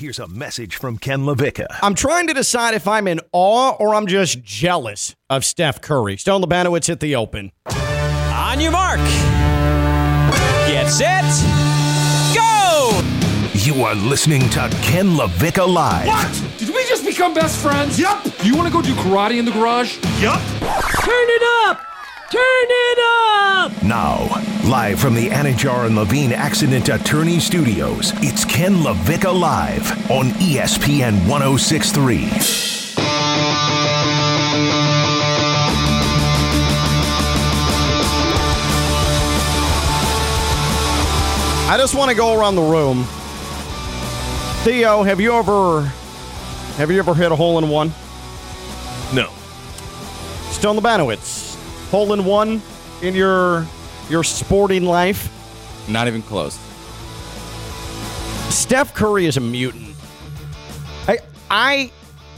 Here's a message from Ken LaVicka. I'm trying to decide if I'm in awe or I'm just jealous of Steph Curry. Stone Lebanowitz hit the open. On your mark. Get set. Go! You are listening to Ken LaVicka Live. What? Did we just become best friends? Yup. Do you want to go do karate in the garage? Yup. Turn it up! Turn it up! Now, live from the Anidjar and Levine Accident Attorney Studios, it's Ken LaVicka Live on ESPN 1063. I just want to go around the room. Theo, have you ever have you ever hit a hole in one? No. Stone Lebanowitz, hole in one in your your sporting life. Not even close. Steph Curry is a mutant. I I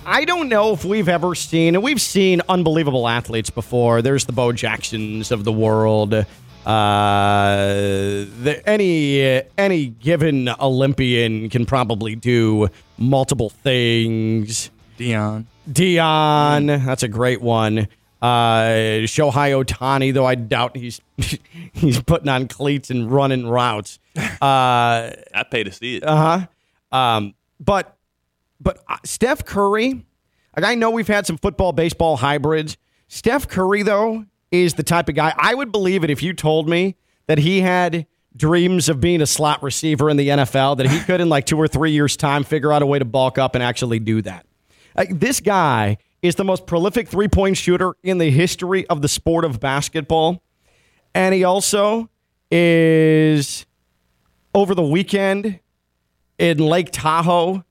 I don't know if we've ever seen, and we've seen unbelievable athletes before. There's the Bo Jacksons of the world. Uh, the, any any given Olympian can probably do multiple things. Dion. Dion, that's a great one. Uh, Shohei Ohtani, though I doubt he's he's putting on cleats and running routes. Uh, I pay to see it. uh huh. Um, but but uh, Steph Curry, like I know we've had some football baseball hybrids. Steph Curry though is the type of guy I would believe it if you told me that he had dreams of being a slot receiver in the NFL that he could in like two or three years time figure out a way to bulk up and actually do that. Like, this guy is the most prolific three point shooter in the history of the sport of basketball. And he also is over the weekend in Lake Tahoe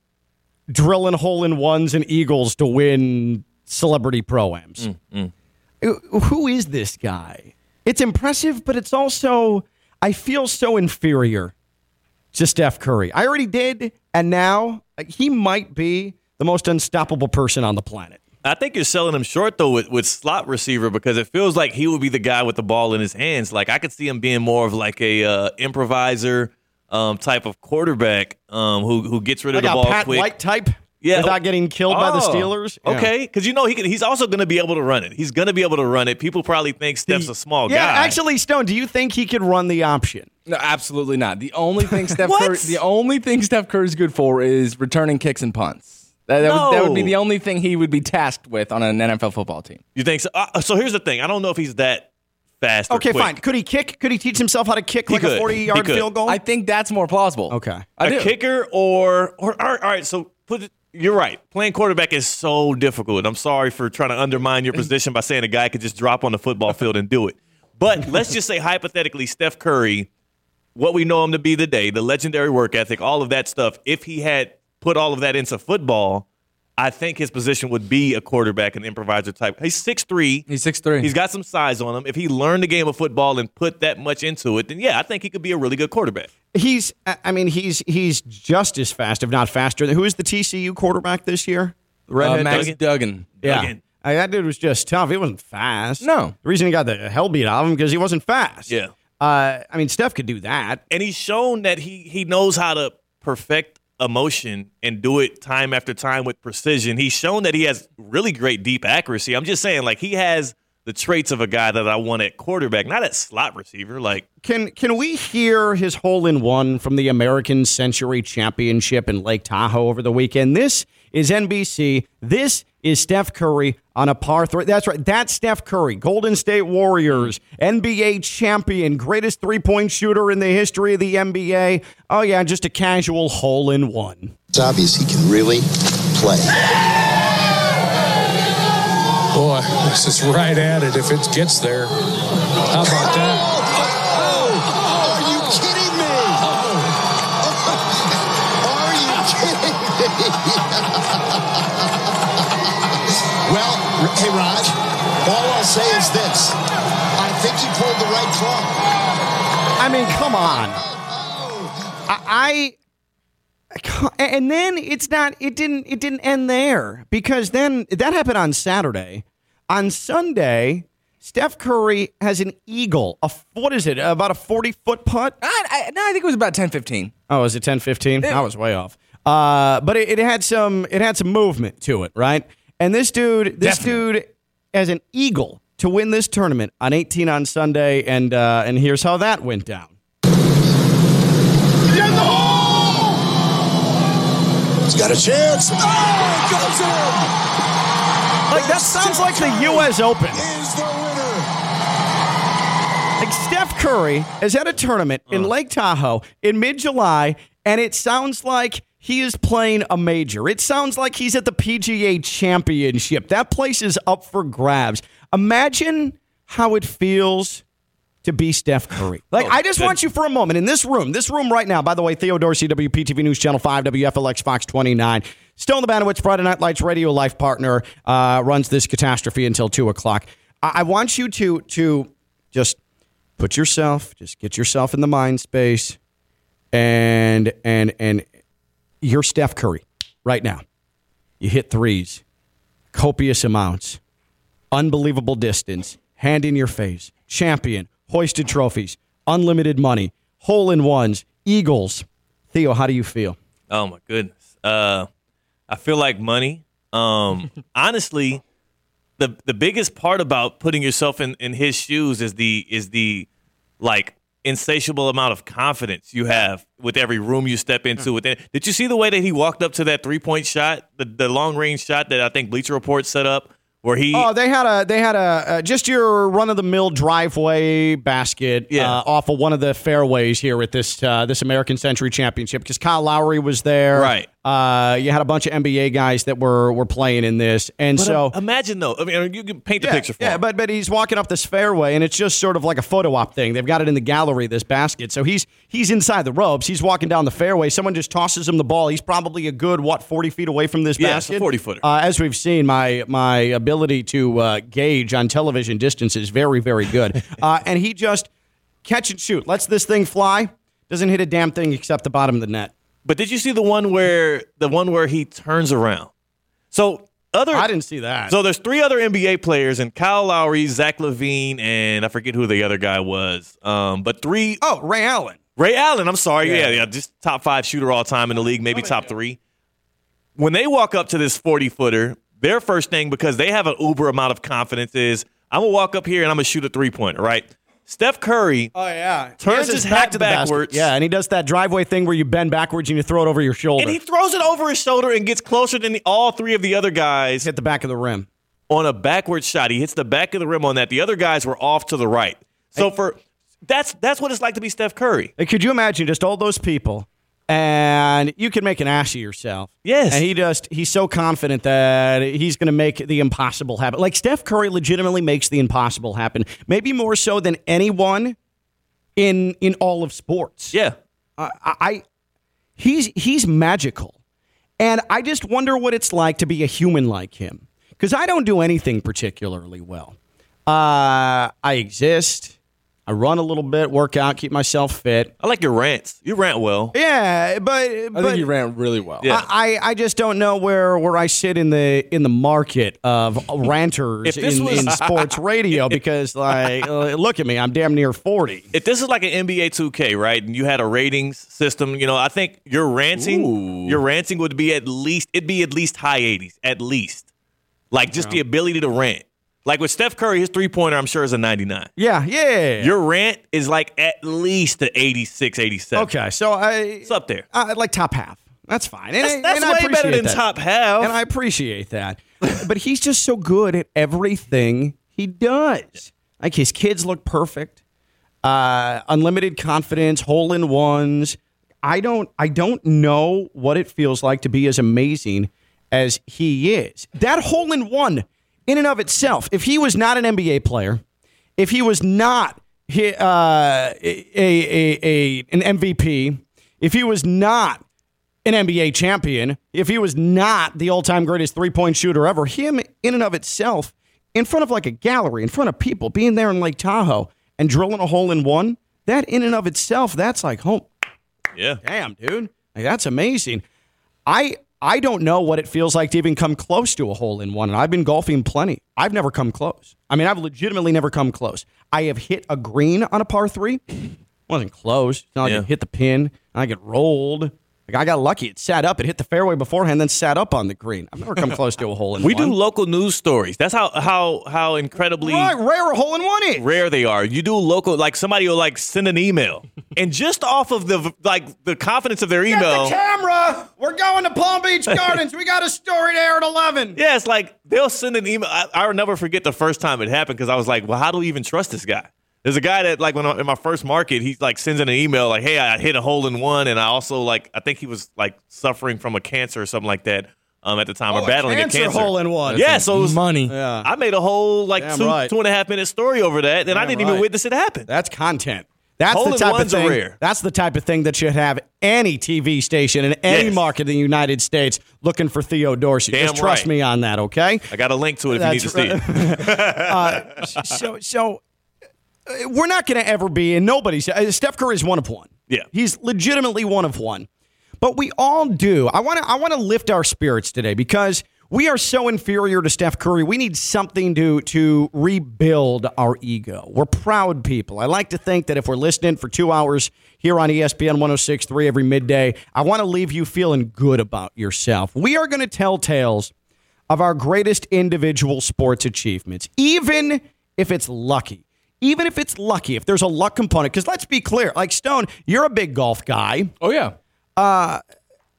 drilling hole in ones and eagles to win celebrity proams. Mm, mm. Uh, who is this guy? It's impressive, but it's also, I feel so inferior to Steph Curry. I already did, and now uh, he might be the most unstoppable person on the planet. I think you're selling him short though with, with slot receiver because it feels like he would be the guy with the ball in his hands. Like I could see him being more of like a uh, improviser um, type of quarterback um, who who gets rid of Like the a ball Pat quick. White type Yeah. without getting killed by the Oh, Steelers. Yeah. Okay, because you know he can, he's also going to be able to run it. He's going to be able to run it. People probably think Steph's a small Yeah, guy. actually, Stone, do you think he could run the option? No, absolutely not. The only thing Steph What? Curry, the only thing Steph Curry's good for is returning kicks and punts. That, that, would, that would be the only thing he would be tasked with on an NFL football team. you think so? Uh, so here's the thing. I don't know if he's that fast. or Okay, quick. fine. Could he kick? Could he teach himself how to kick He like a could. He 40 yard field goal? I think that's more plausible. Okay. I a do. kicker or or all right, all right, so put it you're right. Playing quarterback is so difficult. I'm sorry for trying to undermine your position by saying a guy could just drop on the football field and do it. But let's just say hypothetically Steph Curry, what we know him to be today, the legendary work ethic, all of that stuff, if he had put all of that into football, I think his position would be a quarterback, an improviser type. He's 6'3. He's 6'3". He's got some size on him. If he learned the game of football and put that much into it, then yeah, I think he could be a really good quarterback. He's, I I mean, he's he's just as fast, if not faster. Who is the TCU quarterback this year? The Uh, Max Duggan? Duggan. Yeah. Duggan. I, that dude was just tough. He wasn't fast. No. The reason he got the hell beat out of him because he wasn't fast. Yeah. Uh, I mean, Steph could do that. and he's shown that he he knows how to perfect emotion and do it time after time with precision. He's shown that he has really great deep accuracy. I'm just saying, like he has the traits of a guy that I want at quarterback, not at slot receiver. Like Can can we hear his hole in one from the American Century Championship in Lake Tahoe over the weekend? This is NBC. This is Steph Curry on a par three. That's right. That's Steph Curry, Golden State Warriors, NBA champion, greatest three point shooter in the history of the NBA. Oh yeah, just a casual hole in one. It's obvious he can really play. Boy, this is right at it if it gets there. How about that? I mean, come on. I, I and then it's not it didn't it didn't end there because then that happened on Saturday. On Sunday, Steph Curry has an eagle. A what is it? About a 40 foot putt? I, I, no, I think it was about 10 15. Oh, is it 10 15? I was way off. Uh, but it, it had some it had some movement to it, right? And this dude, this dude, has an eagle to win this tournament on 18 on Sunday, and uh, and here's how that went down. He's got a chance. Oh, it goes in. Like that sounds like the U.S. Open. Is the winner. Like Steph Curry is at a tournament in Lake Tahoe in mid July, and it sounds like he is playing a major. It sounds like he's at the PGA Championship. That place is up for grabs. Imagine how it feels to be Steph Curry. Like, I just want you for a moment in this room, this room right now, by the way, Theo Dorsey, WPTV News Channel 5, WFLX Fox 29. Stone the Banowitz, Friday Night Lights radio life partner, uh, runs this catastrophe until 2 o'clock. I, I want you to to just put yourself, just get yourself in the mind space and and and you're Steph Curry right now. You hit threes, copious amounts, unbelievable distance, hand in your face, champion, hoisted trophies, unlimited money, hole in ones, Eagles. Theo, how do you feel? Oh my goodness. Uh, I feel like money. Um, honestly, the the biggest part about putting yourself in, in his shoes is the is the like insatiable amount of confidence you have with every room you step into. Within, did you see the way that he walked up to that three point shot, the the long range shot that I think Bleacher Report set up, where he Oh, they had a they had a uh, just your run of the mill driveway basket Yeah. uh, off of one of the fairways here at this uh, this American Century Championship because Kyle Lowry was there. Right. Uh, you had a bunch of NBA guys that were were playing in this, and But, so uh, imagine though. I mean, you can paint the yeah, picture for yeah, him. but but he's walking up this fairway, and it's just sort of like a photo op thing. They've got it in the gallery, this basket. So he's he's inside the ropes. He's walking down the fairway. Someone just tosses him the ball. He's probably a good what forty feet away from this Yeah, basket. 40-footer. Uh, as we've seen, my my ability to uh, gauge on television distance is very very good. uh, and he just catch and shoot, lets this thing fly. Doesn't hit a damn thing except the bottom of the net. But did you see the one where the one where he turns around? So other I didn't see that. So there's three other NBA players, and Kyle Lowry, Zach LaVine, and I forget who the other guy was. Um, but three oh, Ray Allen. Ray Allen, I'm sorry. Yeah. Yeah, yeah, just top five shooter all time in the league, maybe top three. When they walk up to this 40 footer, their first thing, because they have an uber amount of confidence, is I'm going to walk up here and I'm going to shoot a three pointer, right? Steph Curry Oh yeah, Turns He has his back to the basket. backwards. Yeah, and he does that driveway thing where you bend backwards and you throw it over your shoulder. and he throws it over his shoulder and gets closer than the, all three of the other guys hit the back of the rim. on a backward shot. He hits the back of the rim on that. The other guys were off to the right. So for that's that's what it's like to be Steph Curry. Like, could you imagine just all those people, and you can make an ass of yourself? Yes. And he just he's so confident that he's going to make the impossible happen. Like Steph Curry legitimately makes the impossible happen. Maybe more so than anyone in in all of sports. Yeah. I, I he's he's magical, and I just wonder what it's like to be a human like him. Because I don't do anything particularly well. Uh, I exist. I run a little bit, work out, keep myself fit. I like your rants. You rant well. Yeah, but I but think he ran really well. Yeah. I, I just don't know where, where I sit in the in the market of ranters in, was- in sports radio because like uh, look at me, I'm damn near forty. If this is like an NBA 2K, right, and you had a ratings system, you know, I think your ranting, Ooh. your ranting would be at least it'd be at least high 80s, at least. Like just the ability to rant. Like with Steph Curry, his three pointer, I'm sure is a 99. Yeah, yeah. Your rant is like at least a 86, 87. okay. So I It's up there. uh, like top half. That's fine. And, That's, I- that's and I way better than that. top half. and I appreciate that. but he's just so good at everything he does. Like his kids look perfect. Uh, unlimited confidence, hole in ones. I don't I don't know what it feels like to be as amazing as he is. That hole in one in and of itself, if he was not an NBA player, if he was not uh, a, a, a, an MVP, if he was not an NBA champion, if he was not the all time greatest three point shooter ever, him in and of itself, in front of like a gallery, in front of people, being there in Lake Tahoe and drilling a hole in one, that in and of itself, that's like, oh, yeah. damn, dude. Like, that's amazing. I I don't know what it feels like to even come close to a hole in one. And I've been golfing plenty. I've never come close. I mean, I've legitimately never come close. I have hit a green on a par three. wasn't close. It's not like Yeah. it hit the pin. I get rolled. Like I got lucky. It sat up. It hit the fairway beforehand, then sat up on the green. I've never come close to a hole in one. We one. do local news stories. That's how how how incredibly right, rare a hole in one is. rare they are. You do local like somebody will like send an email, and just off of the like the confidence of their Get email, the camera. We're going to Palm Beach Gardens. we got a story to air at eleven. yeah, it's like they'll send an email. I, I'll never forget the first time it happened because I was like, well, how do we even trust this guy? There's a guy that like when I, in my first market, he like sends in an email like, hey, I hit a hole in one, and I also like I think he was like suffering from a cancer or something like that um at the time Oh, or battling a a cancer cancer. hole in one. Yeah, so it was, money. Yeah. I made a whole like Damn two right. two and a half minute story over that, and I didn't even witness it happen. That's content. That's Hole the type of thing. rare. That's the type of thing that should have any TV station in any Yes. market in the United States looking for Theo Dorsey. Damn Just trust right. me on that, okay? I got a link to it if you need to see That's it. so, so uh, we're not going to ever be, and nobody's. Uh, Steph Curry is one of one. Yeah. he's legitimately one of one. But we all do. I want to. I want to lift our spirits today because we are so inferior to Steph Curry. We need something to to rebuild our ego. We're proud people. I like to think that if we're listening for two hours here on ESPN 106.3 every midday, I want to leave you feeling good about yourself. We are going to tell tales of our greatest individual sports achievements, even if it's lucky. Even if it's lucky, if there's a luck component, because let's be clear, like Stone, you're a big golf guy. Oh yeah.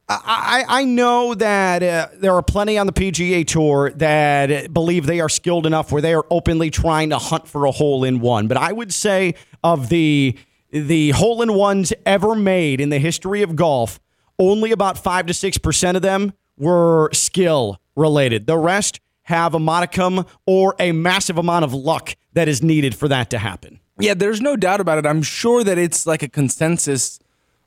I, I know that uh, there are plenty on the PGA Tour that believe they are skilled enough where they are openly trying to hunt for a hole in one. But I would say of the the hole in ones ever made in the history of golf, only about five to six percent of them were skill related. The rest have a modicum or a massive amount of luck that is needed for that to happen. Yeah, there's no doubt about it. I'm sure that it's like a consensus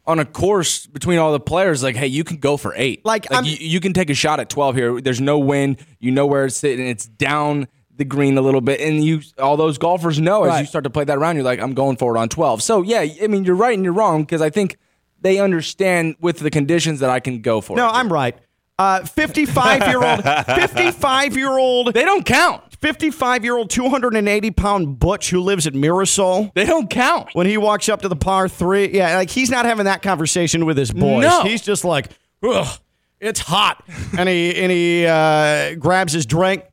on a course between all the players. Like, hey, you can go for eight. Like, I'm- you, you can take a shot at 12 here. There's no wind. You know where it's sitting. It's down the green a little bit, and you all those golfers know as you start to play that round, you're like, I'm going for it on 12. So yeah, I mean, you're right and you're wrong because I think they understand with the conditions that I can go for No, it. I'm right. Uh, 55 year old, 55 year old They don't count. 55 year old, 280 pound Butch who lives at Mirasol. They don't count. When he walks up to the par three, yeah, like he's not having that conversation with his boys. No. He's just like, ugh, it's hot. and he, and he uh, grabs his drink,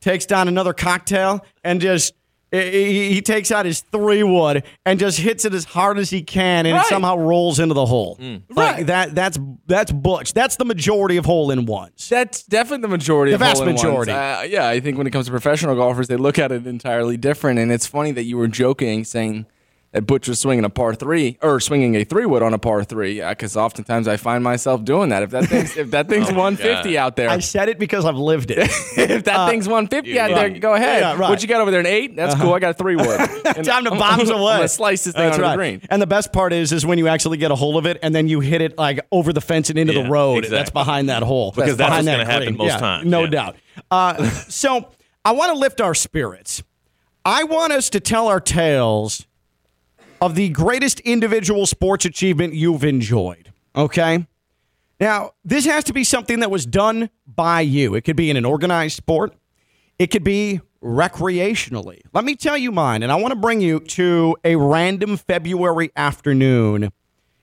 takes down another cocktail, and just. He, he takes out his three wood and just hits it as hard as he can, and it somehow rolls into the hole. Like Right. that. That's that's Butch. That's the majority of hole in ones. That's definitely the majority. The of vast majority. Uh, yeah, I think when it comes to professional golfers, they look at it entirely different. And it's funny that you were joking, saying that Butch was swinging a par three or swinging a three wood on a par three, uh, because oftentimes I find myself doing that. If that thing's if that thing's 150 out there, I said it because I've lived it. if that uh, thing's 150 out there, go ahead. Yeah, right. What you got over there? An eight? That's uh-huh. cool. I got a three wood. And Time to I'm- bombs away. I'm slice this thing That's onto right. the green. And the best part is, is when you actually get a hold of it, and then you hit it like over the fence and into Yeah, the road. exactly. That's behind that hole. Because that's behind that gonna happen most Yeah, times, No yeah. doubt. Uh, so I want to lift our spirits. I want us to tell our tales of the greatest individual sports achievement you've enjoyed. Okay. Now, this has to be something that was done by you. It could be in an organized sport. It could be recreationally. Let me tell you mine, and I want to bring you to a random February afternoon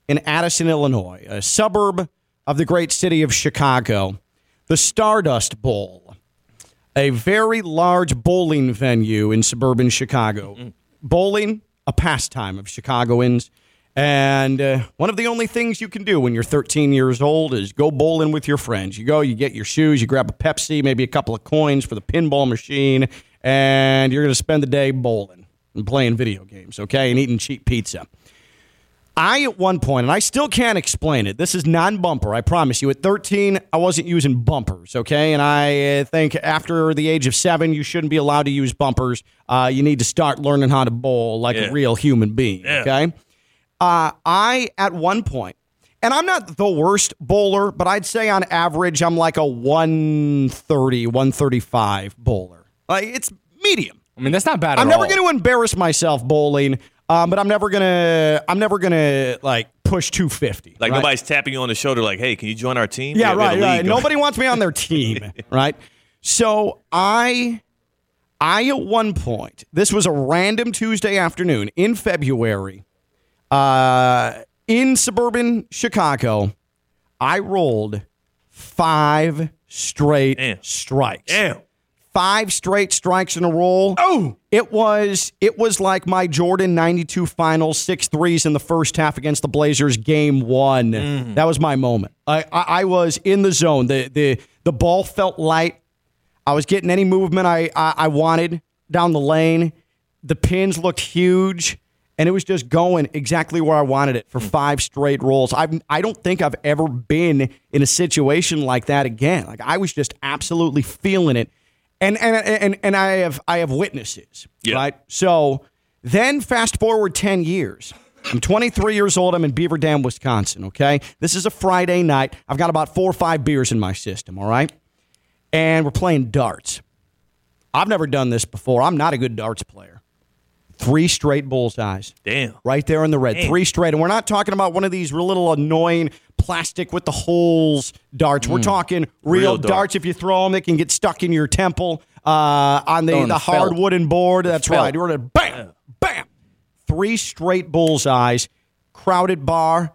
in Addison, Illinois, a suburb of the great city of Chicago, the Stardust Bowl, a very large bowling venue in suburban Chicago. Bowling, a pastime of Chicagoans. And uh, one of the only things you can do when you're 13 years old is go bowling with your friends. You go, you get your shoes, you grab a Pepsi, maybe a couple of coins for the pinball machine, and you're going to spend the day bowling and playing video games, okay, and eating cheap pizza. I, at one point, and I still can't explain it, this is non bumper, I promise you. At 13, I wasn't using bumpers, okay? And I uh, think after the age of seven, you shouldn't be allowed to use bumpers. Uh, you need to start learning how to bowl like Yeah. a real human being, okay? Uh, I, at one point, and I'm not the worst bowler, but I'd say on average, I'm like a 130, 135 bowler. Like, it's medium. I mean, that's not bad. I'm at never all. going to embarrass myself bowling, um, but I'm never gonna I'm never gonna like push 250. Like right? nobody's tapping you on the shoulder, like, "Hey, can you join our team?" Yeah, right, right. Nobody wants me on their team, right? So I I at one point, this was a random Tuesday afternoon in February, uh, in suburban Chicago, I rolled five straight Damn. strikes. Damn. Five straight strikes in a roll. Oh, it was it was like my Jordan '92 final six threes in the first half against the Blazers, game one. Mm. That was my moment. I, I I was in the zone. the the The ball felt light. I was getting any movement I, I I wanted down the lane. The pins looked huge, and it was just going exactly where I wanted it for mm. five straight rolls. I I don't think I've ever been in a situation like that again. Like I was just absolutely feeling it, and and and and I have I have witnesses, Yeah. right? So then fast forward ten years. I'm 23 years old. I'm in Beaver Dam, Wisconsin. Okay, this is a Friday night. I've got about four or five beers in my system. All right and we're playing darts. I've never done this before. I'm not a good darts player. Three straight bullseyes. Damn. Right there in the red. Damn. Three straight. And we're not talking about one of these little annoying plastic with the holes darts. We're talking real, Real dart. darts. If you throw them, they can get stuck in your temple uh, on the, the the felt. hard wooden board. That's felt. right. You're bam, bam. Three straight bullseyes. Crowded bar.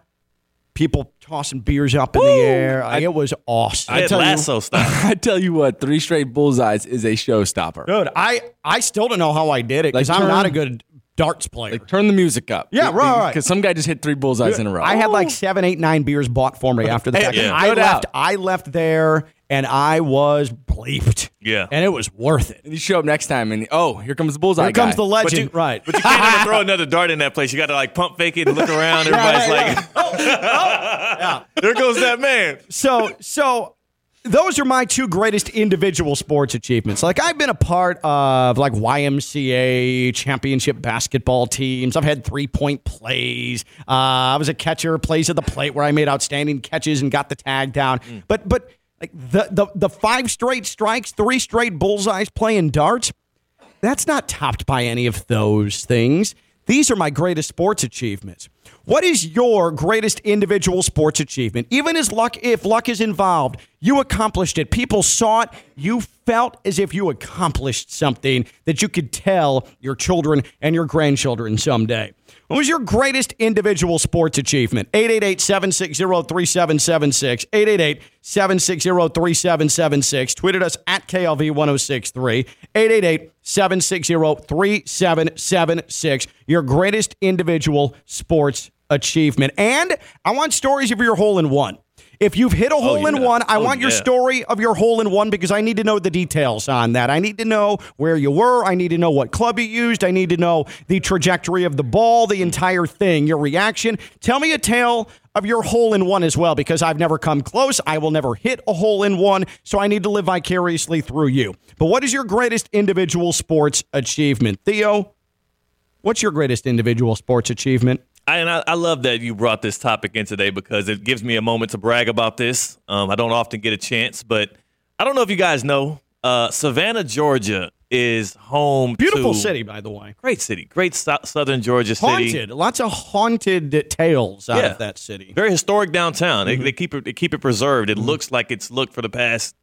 People tossing beers up in the air. it was awesome. Ted tell you- Lasso style. I tell you what, three straight bullseyes is a showstopper. Dude, I, I still don't know how I did it because Like, I'm not a good darts player. Like turn the music up. Yeah, right, right. Because some guy just hit three bullseyes in a row. I had like seven, eight, nine beers bought for me after the Hey, fact. yeah. I no left. doubt. I left there, and I was bleeped. Yeah. and it was worth it. And you show up next time, and oh, here comes the bullseye Here comes the legend, you- right? But you can't ever throw another dart in that place. You got to like pump fake it and look around. Everybody's yeah, like, there goes that man. so, so those are my two greatest individual sports achievements. Like I've been a part of like YMCA championship basketball teams. I've had three point plays. Uh, I was a catcher, plays at the plate where I made outstanding catches and got the tag down. But but like the the the five straight strikes, three straight bullseyes playing darts. That's not topped by any of those things. These are my greatest sports achievements. What is your greatest individual sports achievement? Even as luck, if luck is involved, you accomplished it. People saw it. You felt as if you accomplished something that you could tell your children and your grandchildren someday. What was your greatest individual sports achievement? 888 760 3776. 888 760 3776. Tweeted us at KLV 1063. 888 760 3776. Your greatest individual sports achievement. And I want stories of your hole in one. If you've hit a oh, hole in yeah. one, I Oh, want your yeah. story of your hole in one because I need to know the details on that. I need to know where you were. I need to know what club you used. I need to know the trajectory of the ball, the entire thing, your reaction. Tell me a tale of your hole in one as well because I've never come close. I will never hit a hole in one, so I need to live vicariously through you. But what is your greatest individual sports achievement? Theo, what's your greatest individual sports achievement? I, and I, I love that you brought this topic in today because it gives me a moment to brag about this. Um, I don't often get a chance, but I don't know if you guys know, uh, Savannah, Georgia is home Beautiful to city, by the way. Great city, great so- southern Georgia city. Haunted. Lots of haunted tales out Yeah. of that city. Very historic downtown. Mm-hmm. They, they keep it they keep it preserved. It looks like it's looked for the past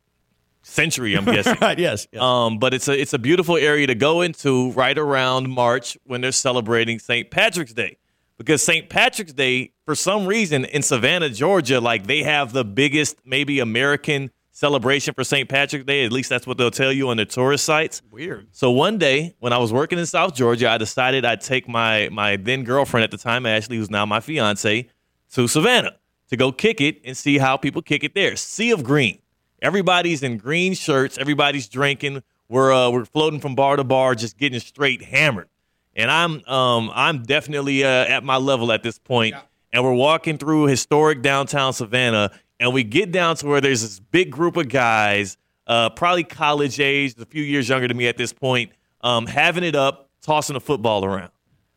century. I'm guessing. Right, yes. yes. Um, but it's a it's a beautiful area to go into right around March when they're celebrating St. Patrick's Day. Because St. Patrick's Day, for some reason in Savannah, Georgia, like they have the biggest maybe American celebration for St. Patrick's Day. At least that's what they'll tell you on their tourist sites. Weird. So one day when I was working in South Georgia, I decided I'd take my my then girlfriend at the time, Ashley, who's now my fiance, to Savannah to go kick it and see how people kick it there. Sea of green. Everybody's in green shirts. Everybody's drinking. We're uh, we're floating from bar to bar, just getting straight hammered. And I'm um I'm definitely uh, at my level at this point. And we're walking through historic downtown Savannah, and we get down to where there's this big group of guys, uh, probably college age, a few years younger than me at this point, um, having it up, tossing a football around,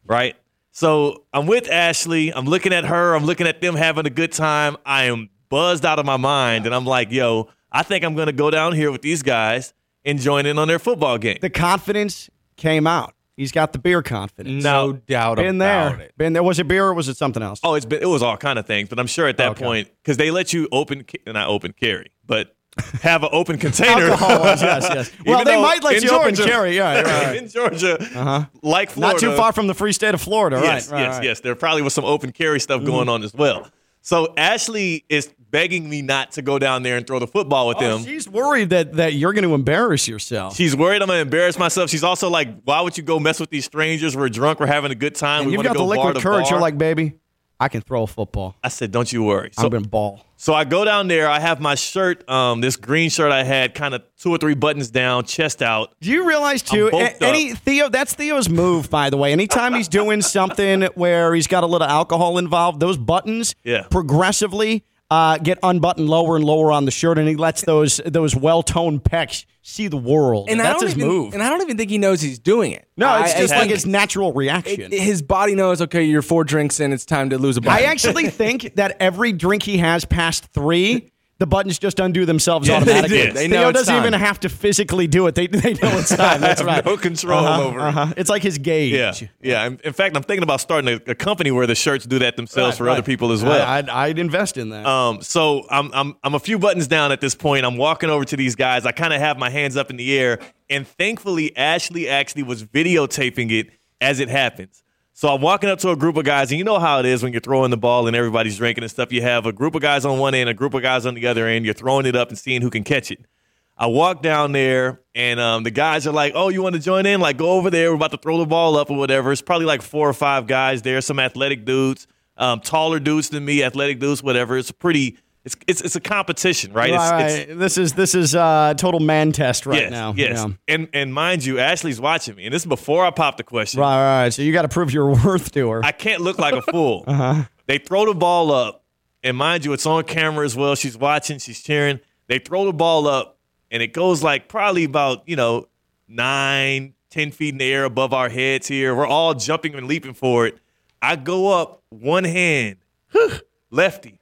right? So I'm with Ashley. I'm looking at her. I'm looking at them having a good time. I am buzzed out of my mind, and I'm like, yo, I think I'm gonna go down here with these guys and join in on their football game. the confidence came out. He's got the beer confidence. no doubt Been about there. it. Been there. Was it beer or was it something else? Oh, it's been it was all kind of things, but I'm sure at that Okay. point because they let you open not open carry, but have an open container. Alcohol yes, yes. Well, Even they might let in you open carry. Yeah, right, right. in Georgia, uh-huh. like Florida, Not too far from the free state of Florida. Yes, right, right, yes, right. Yes. There probably was some open carry stuff going on as well. So Ashley is begging me not to go down there and throw the football with Oh, them. she's worried that, that you're going to embarrass yourself. She's worried I'm gonna embarrass myself. She's also like, "Why would you go mess with these strangers? We're drunk. We're having a good time. and we you've got go the liquid to courage. You're like, baby, I can throw a football. I said, "Don't you worry." So, I'm going to ball. so I go down there. I have my shirt, um, this green shirt I had, kind of two or three buttons down, chest out. Do you realize too? A- any Theo, that's Theo's move, by the way. Anytime he's doing something where he's got a little alcohol involved, those buttons Yeah. progressively uh, get unbuttoned lower and lower on the shirt, and he lets those those well toned pecs see the world. And that's his even, move. And I don't even think he knows he's doing it. no, it's I- just I like his natural reaction. it- his body knows. Okay, you're four drinks in. It's time to lose a body. I actually think that every drink he has past three, the buttons just undo themselves Yeah, they automatically. They know Theo it's doesn't time. even have to physically do it. They, they know it's time. That's right. no control Uh-huh, over it. uh-huh. It's like his gauge. Yeah, yeah. In in fact, I'm thinking about starting a, a company where the shirts do that themselves Right, for right. other people as well. I, I'd, I'd invest in that. Um, so I'm I'm I'm a few buttons down at this point. I'm walking over to these guys. I kind of have my hands up in the air, and thankfully, Ashley actually was videotaping it as it happens. So I'm walking up to a group of guys, and you know how it is when you're throwing the ball and everybody's drinking and stuff. You have a group of guys on one end, a group of guys on the other end. You're throwing it up and seeing who can catch it. I walk down there, and um, the guys are like, "Oh, you want to join in? Like, go over there. We're about to throw the ball up or whatever." It's probably like four or five guys there, some athletic dudes, um, taller dudes than me, athletic dudes, whatever. It's a pretty, it's it's, it's a competition, right? It's, Right, it's- this is this is uh, total man test right yes, now. yes. Yeah. And and mind you, Ashley's watching me, and this is before I pop the question. Right, right, right. So you got to prove your worth to her. I can't look like a fool. uh-huh. They throw the ball up, and mind you, it's on camera as well. She's watching, she's cheering. They throw the ball up, and it goes like probably about, you know, nine, ten feet in the air above our heads here. We're all jumping and leaping for it. I go up one hand, lefty,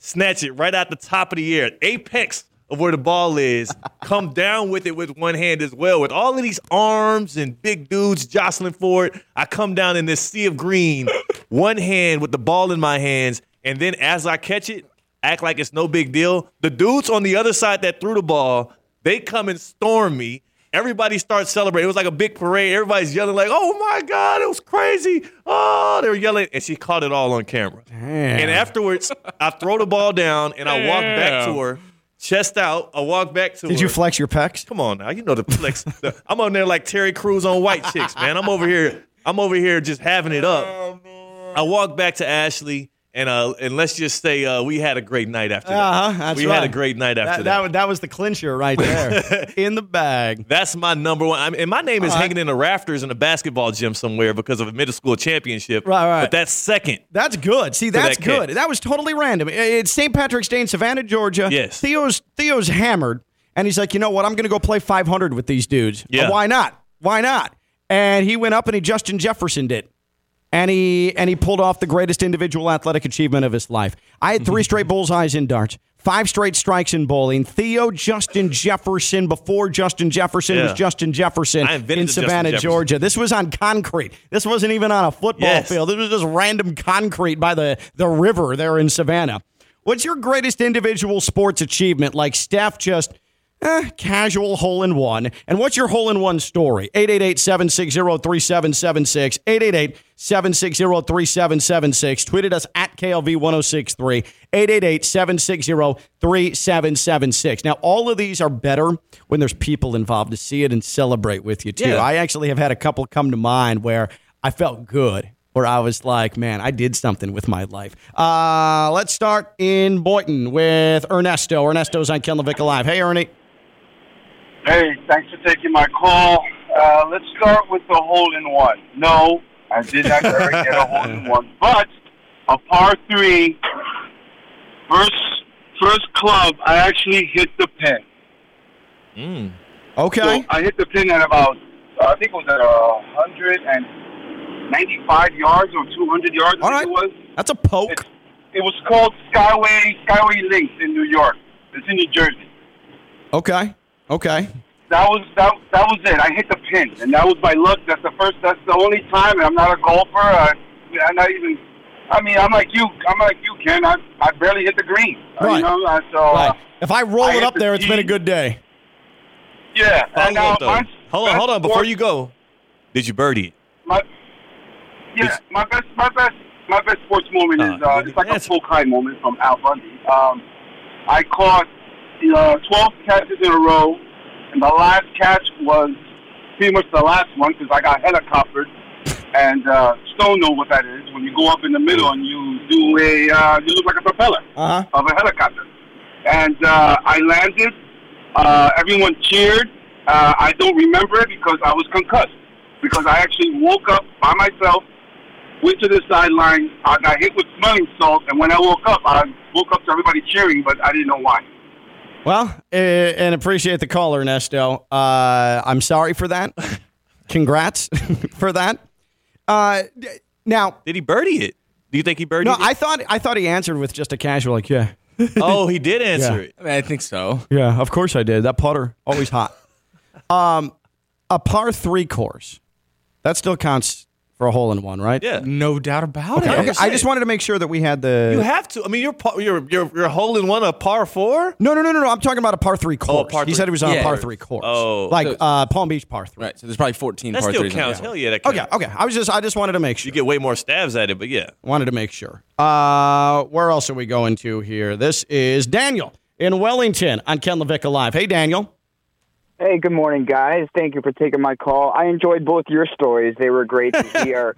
snatch it right out the top of the air, apex of where the ball is, come down with it with one hand as well. With all of these arms and big dudes jostling for it, I come down in this sea of green, one hand with the ball in my hands, and then as I catch it, act like it's no big deal. The dudes on the other side that threw the ball, they come and storm me. Everybody starts celebrating. It was like a big parade. Everybody's yelling like, "Oh my god, it was crazy!" Oh, they were yelling, and she caught it all on camera. And afterwards, I throw the ball down and I walk back to her, chest out. I walk back to her. Did you flex your pecs? Come on now, you know the flex. the- I'm on there like Terry Crews on White Chicks, man. I'm over here. I'm over here just having it up. Oh, I walk back to Ashley, and uh, and let's just say uh, we had a great night after that. Uh-huh, that's we right. had a great night after That, that. that, that was the clincher right there in the bag. That's my number one. I mean, and my name is right. hanging in the rafters in a basketball gym somewhere because of a middle school championship. Right, right. But that's second. That's good. See, that's that good. kid. That was totally random. It's St. Patrick's Day in Savannah, Georgia. Yes. Theo's Theo's hammered, and he's like, you know what? I'm going to go play 500 with these dudes. Yeah. Why not? Why not? And he went up and he Justin Jefferson did. And he and he pulled off the greatest individual athletic achievement of his life. I had three straight bullseyes in darts, five straight strikes in bowling. Theo Justin Jefferson before Justin Jefferson Yeah. was Justin Jefferson in Savannah, Jefferson. Georgia. This was on concrete. This wasn't even on a football Yes. field. This was just random concrete by the, the river there in Savannah. What's your greatest individual sports achievement? Like Steph just eh, casual hole in one. And what's your hole in one story? 888 760 3776. 888 760 3776. Tweeted us at KLV 1063. 888 760 3776. Now, all of these are better when there's people involved to see it and celebrate with you, too. Yeah. I actually have had a couple come to mind where I felt good. Where I was like, man, I did something with my life. Uh, let's start in Boynton with Ernesto. Ernesto's on Ken LaVicka Live. Hey, Ernie. Hey, thanks for taking my call. Uh, let's start with the hole in one. No, I did not ever get a hole in one, but a par three, first first club, I actually hit the pin. Okay. So I hit the pin at about, uh, I think it was at a hundred and ninety-five yards or two hundred yards. I All think right. it was. That's a poke. It, it was called Skyway Skyway Links in New York. It's in New Jersey. Okay. Okay. That was that. That was it. I hit the pin, and that was my luck. That's the first. That's the only time. And I'm not a golfer. I, I'm not even. I mean, I'm like you. I'm like you, Ken. I, I barely hit the green. Uh, Right. You know, uh, so Right. uh, If I roll I it up the there, it's been a good day. yeah. And now up, Hold on, hold on. Before sport- you go, did you birdie it? My, yeah, It's- my best, my best, my best sports moment Uh, is uh, it's like a answer. full kind moment from Al Bundy. Um, I caught uh, 12 catches in a row, and the last catch was pretty much the last one because I got helicoptered. And uh, Stone know what that is. When you go up in the middle and you do a, uh, you look like a propeller Uh-huh. of a helicopter. And uh, I landed. Uh, everyone cheered. Uh, I don't remember it because I was concussed. Because I actually woke up by myself, went to the sideline. I got hit with smelling salt, and when I woke up, I woke up to everybody cheering, but I didn't know why. Well, uh, and appreciate the call, Ernesto. Uh, I'm sorry for that. Congrats for that. Uh, now, Did he birdie it? Do you think he birdied no, it? I thought I thought he answered with just a casual like, yeah, oh, he did answer Yeah. it. I mean, I think so. yeah, of course I did. That putter always hot. Um, a par three course that still counts for a hole in one, right? Yeah. No doubt about Okay, it. okay. I just wanted to make sure that we had the. You have to. I mean, you're par- you're you're you're holding one a par four. no, no, no, no, no. I'm talking about a par three course. Oh, par three. He said it was on a par three course. Oh. like So- uh, Palm Beach par three. Right. So there's probably 14 That par still threes in counts. Hell yeah, that counts. Okay, okay. I was just I just wanted to make sure. You get way more stabs at it, but yeah. Wanted to make sure. Uh, where else are we going to here? This is Daniel in Wellington on Ken Levick Live. Hey, Daniel. Hey, good morning, guys. Thank you for taking my call. I enjoyed both your stories. They were great to hear,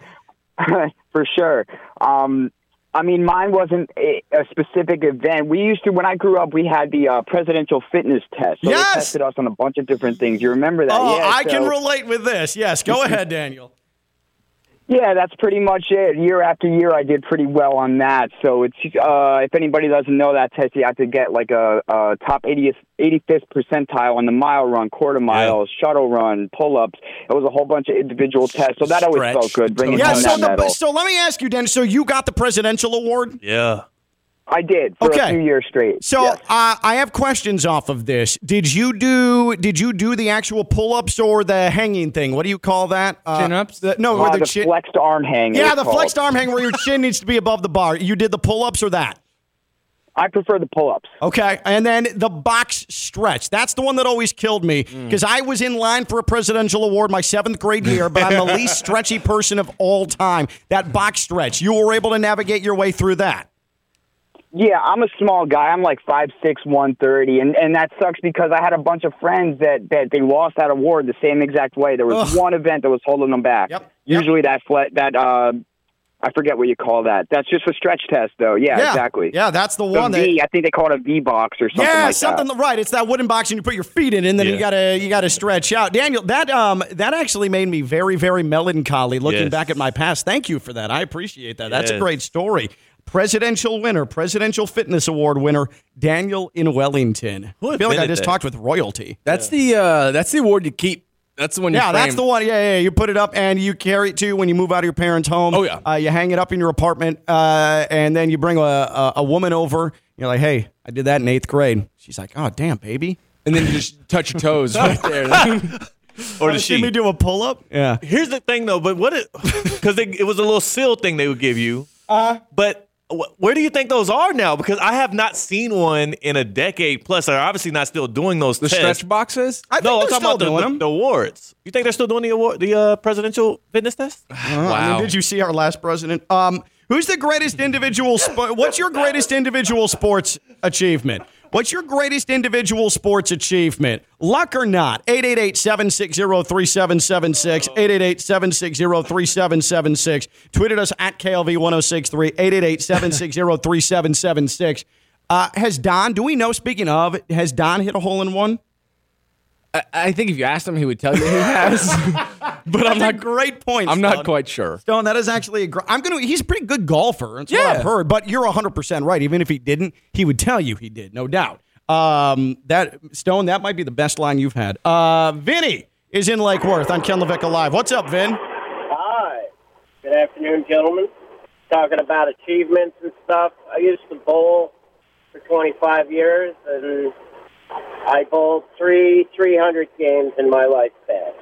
for sure. Um, I mean, mine wasn't a, a specific event. We used to, when I grew up, we had the uh, presidential fitness test. So Yes! they tested us on a bunch of different things. You remember that? Oh, yeah, I can relate with this. Yes, go ahead, Daniel. Yeah, that's pretty much it. Year after year, I did pretty well on that. So it's uh, if anybody doesn't know that test, you have to get like a, a top 80th, 85th percentile on the mile run, quarter mile, shuttle run, pull ups. It was a whole bunch of individual tests. So that always felt good. Bringing Yeah, so that the, medal. so let me ask you, Dennis. So you got the presidential award? Yeah. I did for Okay. a few years straight. So yes. uh, I have questions off of this. Did you do did you do the actual pull ups or the hanging thing? What do you call that? Uh, Chin-ups? the- no, Uh, where the, the chin. flexed arm hang. yeah, the called. flexed arm hang where your chin needs to be above the bar. You did the pull ups or that? I prefer the pull ups. Okay, and then the box stretch. That's the one that always killed me Mm. because I was in line for a presidential award my seventh grade year, but I'm the least stretchy person of all time. That box stretch, you were able to navigate your way through that. Yeah, I'm a small guy. I'm like five six, one thirty, and and that sucks because I had a bunch of friends that that they lost that award the same exact way. There was Ugh. one event that was holding them back. Yep, yep. Usually that flat that uh, I forget what you call that. That's just a stretch test, though. Yeah, exactly. Yeah, that's the The one that. V, I think they call it a V box or something yeah, like something that. right. It's that wooden box, and you put your feet in, and then you gotta you gotta stretch out. Daniel, that um that actually made me very very melancholy looking Yes. back at my past. Thank you for that. I appreciate that. That's a great story. Presidential winner, Presidential Fitness Award winner, Daniel in Wellington. Who I feel like I just that? talked with royalty. That's the uh, that's the award you keep. That's the one. You Yeah, that's the one. Yeah, yeah. You put it up and you carry it too when you move out of your parents' home. Oh, yeah. Uh, you hang it up in your apartment, uh, and then you bring a, a a woman over. You're like, "Hey, I did that in eighth grade." She's like, "Oh, damn, baby." And then you just touch your toes right there. Or the See me do a pull up? Yeah. Here's the thing, though. But what it because it was a little seal thing they would give you. Uh, but wh- where do you think those are now? Because I have not seen one in a decade plus. They're obviously not still doing those the tests. stretch boxes. I think no, I'm talking still about the, doing the, them. the awards. You think they're still doing the award, the uh, presidential fitness test? I mean, did you see our last president? Um, who's the greatest individual? Spo- what's your greatest individual sports achievement? What's your greatest individual sports achievement? Luck or not? 888-760-3776. 888-760-3776. Tweeted us at KLV1063. 888-760-3776. Uh, has Don, do we know, speaking of, has Don hit a hole in one? I, I think if you asked him, he would tell you he has. but I'm That's a not. great point. I'm not Stone. quite sure. Stone, that is actually a gr- I'm gonna. He's a pretty good golfer. That's what Yeah. I've heard. But you're 100 percent right. Even if he didn't, he would tell you he did, no doubt. Um, that Stone, that might be the best line you've had. Uh, Vinny is in Lake Worth on Ken Levick Live. What's up, Vin? Hi. Good afternoon, gentlemen. Talking about achievements and stuff. I used to bowl for 25 years, and I bowled three 300 games in my lifespan.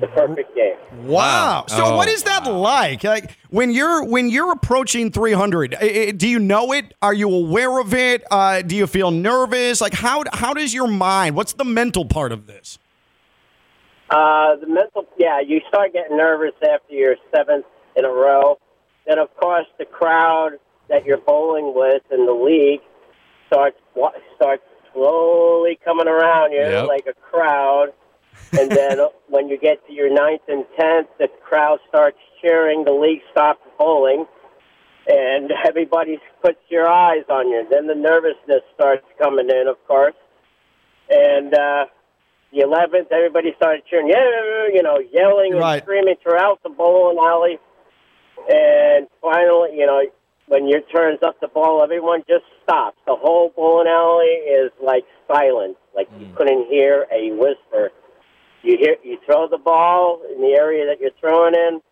The perfect game. Wow. So Oh, what is that like? Like when you're when you're approaching 300, i- i- do you know it? Are you aware of it? Uh, do you feel nervous? Like how how does your mind? What's the mental part of this? Uh, the mental, yeah, you start getting nervous after your seventh in a row. Then, of course, the crowd that you're bowling with in the league, starts wa- starts slowly coming around you Yep. like a crowd, and then when you get to your ninth and tenth, the crowd starts cheering. The league stops bowling, and everybody puts your eyes on you. Then the nervousness starts coming in, of course, and uh, the eleventh, everybody started cheering, yeah, you know, yelling and Right. screaming throughout the bowling alley. And finally, you know, when your turn's up the ball, everyone just stops. The whole bowling alley is like silent, like you mm. couldn't hear a whisper. You hear, you throw the ball in the area that you're throwing in,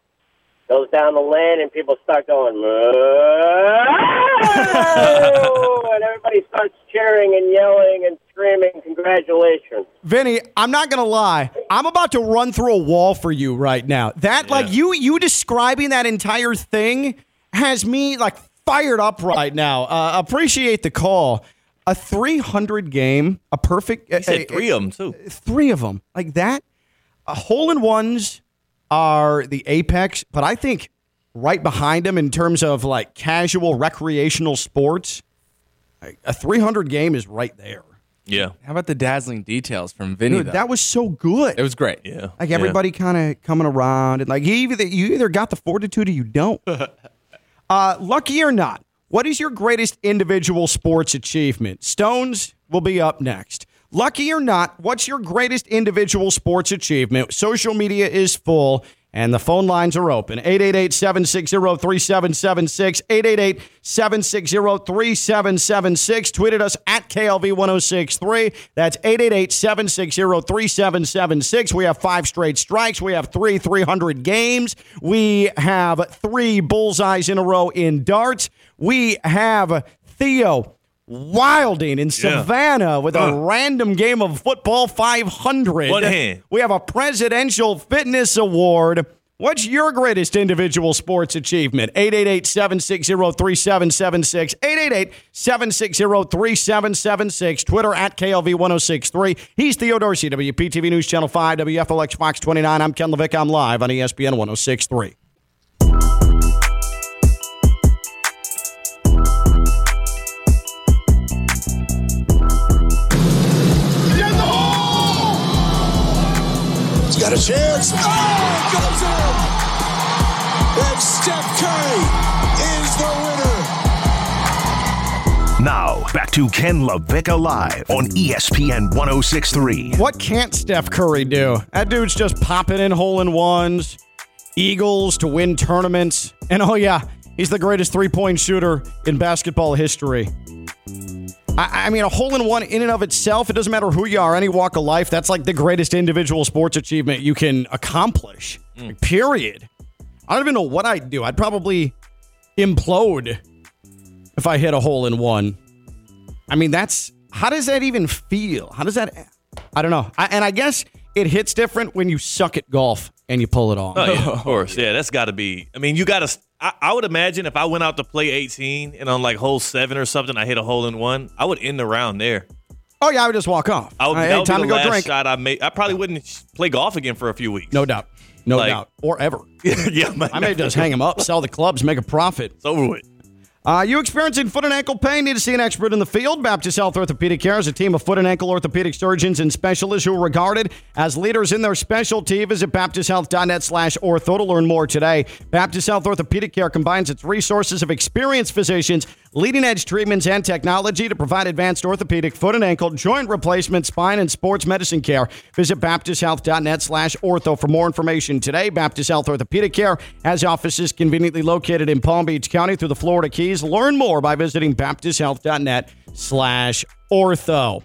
goes down the lane, and people start going, "Moo!" and everybody starts cheering and yelling and screaming, "Congratulations!" Vinny, I'm not gonna lie. I'm about to run through a wall for you right now. That like you you describing that entire thing has me like fired up right now. Uh, appreciate the call. A 300 game, a perfect. He said three of them too. Three of them like that. Uh, hole in ones are the apex, but I think right behind them in terms of like casual recreational sports, like, a 300 game is right there. Yeah. How about the dazzling details from Vinny? Dude, that was so good. it was great. Yeah. Like everybody kind of coming around and like you either you either got the fortitude or you don't. uh, lucky or not, what is your greatest individual sports achievement? Stones will be up next. Lucky or not, what's your greatest individual sports achievement? Social media is full and the phone lines are open. 888-760-3776, 888-760-3776. Tweeted us at KLV1063. That's 888-760-3776. We have five straight strikes. We have three 300 games. We have three bullseyes in a row in darts. We have Theo Wilding in Savannah with a Uh. random game of football 500. One hand. We have a presidential fitness award. What's your greatest individual sports achievement? 888-760-3776. 888-760-3776. Twitter at KLV1063. He's Theo Dorsey, WPTV News Channel 5, WFLX Fox 29. I'm Ken LaVicka. I'm live on ESPN 1063. Got a chance. Oh, it goes in. And Steph Curry is the winner. Now, back to Ken LaVicka Live on ESPN 1063. What can't Steph Curry do? That dude's just popping in hole in ones, Eagles to win tournaments. And oh, yeah, he's the greatest three point shooter in basketball history. I, I mean, a hole in one in and of itself, it doesn't matter who you are, any walk of life, that's like the greatest individual sports achievement you can accomplish. Like, period. I don't even know what I'd do. I'd probably implode if I hit a hole in one. I mean, that's how does that even feel? How does that? I don't know. I, and I guess it hits different when you suck at golf and you pull it off. Oh, yeah, of course. Yeah, that's got to be. I mean, you got to. I, I would imagine if I went out to play 18 and on like hole seven or something, I hit a hole in one, I would end the round there. Oh yeah, I would just walk off. I would, Hey, that would time be to the go last drink. shot I made. I probably wouldn't play golf again for a few weeks. No doubt. No Like- doubt. Or ever. yeah, I may just hang them up, sell the clubs, make a profit. It's over with. Uh, you experiencing foot and ankle pain? Need to see an expert in the field? Baptist Health Orthopedic Care is a team of foot and ankle orthopedic surgeons and specialists who are regarded as leaders in their specialty. Visit baptisthealth.net slash ortho to learn more today. Baptist Health Orthopedic Care combines its resources of experienced physicians, leading edge treatments, and technology to provide advanced orthopedic, foot and ankle, joint replacement, spine, and sports medicine care. Visit baptisthealth.net slash ortho for more information today. Baptist Health Orthopedic Care has offices conveniently located in Palm Beach County through the Florida Keys. Learn more by visiting baptisthealth.net slash ortho.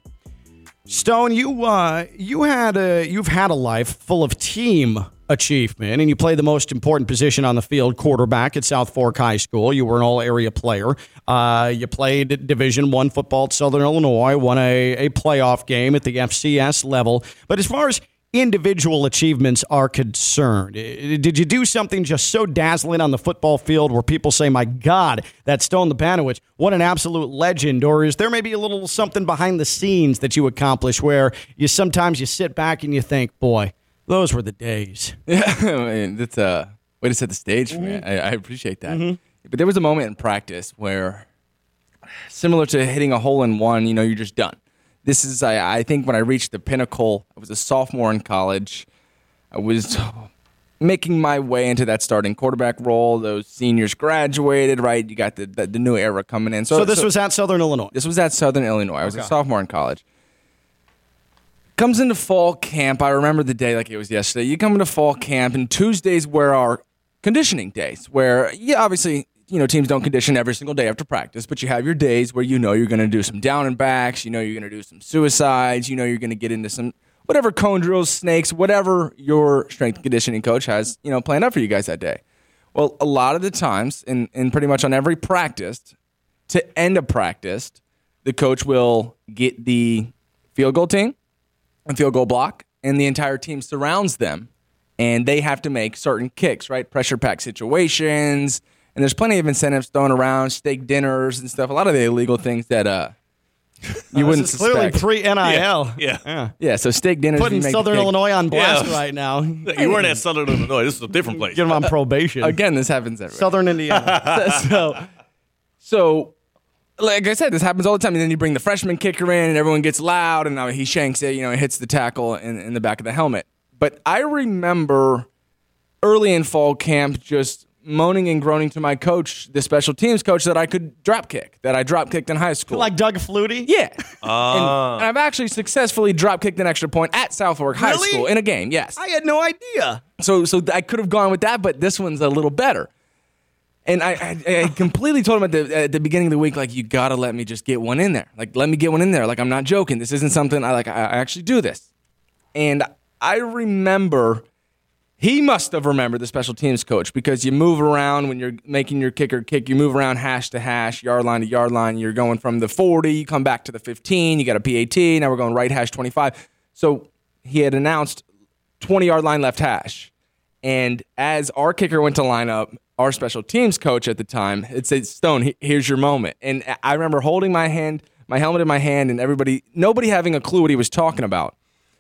Stone, you uh, you had a you've had a life full of team achievement, and you played the most important position on the field, quarterback at South Fork High School. You were an all area player. Uh, you played Division One football at Southern Illinois, won a, a playoff game at the FCS level. But as far as individual achievements are concerned. Did you do something just so dazzling on the football field where people say, my God, that Stone the Lepanowicz, what an absolute legend? Or is there maybe a little something behind the scenes that you accomplish where you sometimes you sit back and you think, boy, those were the days. Yeah, I mean, that's a way to set the stage for me. Mm-hmm. I, I appreciate that. Mm-hmm. But there was a moment in practice where similar to hitting a hole in one. You know, you're just done. This is, I, I think, when I reached the pinnacle. I was a sophomore in college. I was making my way into that starting quarterback role. Those seniors graduated, right? You got the the, the new era coming in. So, this was at Southern Illinois. This was at Southern Illinois. I was a sophomore in college. Comes into fall camp. I remember the day like it was yesterday. You come into fall camp, and Tuesdays were our conditioning days, where, yeah, obviously, you know, teams don't condition every single day after practice, but you have your days where you know you're going to do some down and backs, you know you're going to do some suicides, you know you're going to get into some whatever cone drills, snakes, whatever your strength conditioning coach has, you know, planned up for you guys that day. Well, a lot of the times, and, and pretty much on every practice, to end a practice, the coach will get the field goal team and field goal block, and the entire team surrounds them, and they have to make certain kicks, right? Pressure pack situations, and there's plenty of incentives thrown around, steak dinners and stuff. A lot of the illegal things that uh you wouldn't this is clearly pre NIL. Yeah. Yeah. yeah, so steak dinners. Putting make Southern. Illinois on blast Yeah. right now. You weren't at Southern Illinois. This is a different place. Get him on probation. Again, this happens everywhere. Southern Indiana. so, so, like I said, this happens all the time. And then you bring the freshman kicker in, and everyone gets loud, and now he shanks it. You know, it hits the tackle in, in the back of the helmet. But I remember early in fall camp just moaning and groaning to my coach, the special teams coach, that I could drop kick, that I drop kicked in high school. like Doug Flutie? yeah. Ah. And, and I've actually successfully drop kicked an extra point at South Fork High Really? School in a game. Yes. I had no idea. So so I could have gone with that, but this one's a little better. And I, I, I completely told him at the at the beginning of the week, like you gotta let me just get one in there. Like let me get one in there. Like I'm not joking. This isn't something I like. I, actually do this. And I remember he must have remembered the special teams coach because you move around when you're making your kicker kick. You move around hash to hash, yard line to yard line. You're going from the 40, you come back to the 15. You got a PAT. Now we're going right hash 25. So he had announced 20 yard line left hash. And as our kicker went to line up, our special teams coach at the time, it said, Stone, here's your moment. And I remember holding my hand, my helmet in my hand, and everybody, nobody having a clue what he was talking about.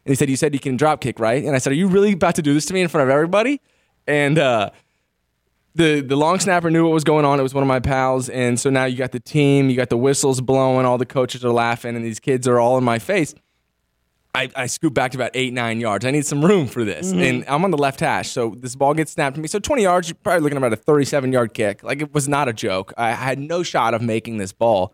And he said, You said you can drop kick, right? And I said, Are you really about to do this to me in front of everybody? And uh, the the long snapper knew what was going on. It was one of my pals. And so now you got the team, you got the whistles blowing, all the coaches are laughing, and these kids are all in my face. I, I scoot back to about eight, nine yards. I need some room for this. Mm-hmm. And I'm on the left hash. So this ball gets snapped to me. So 20 yards, you're probably looking at about a 37 yard kick. Like it was not a joke. I had no shot of making this ball.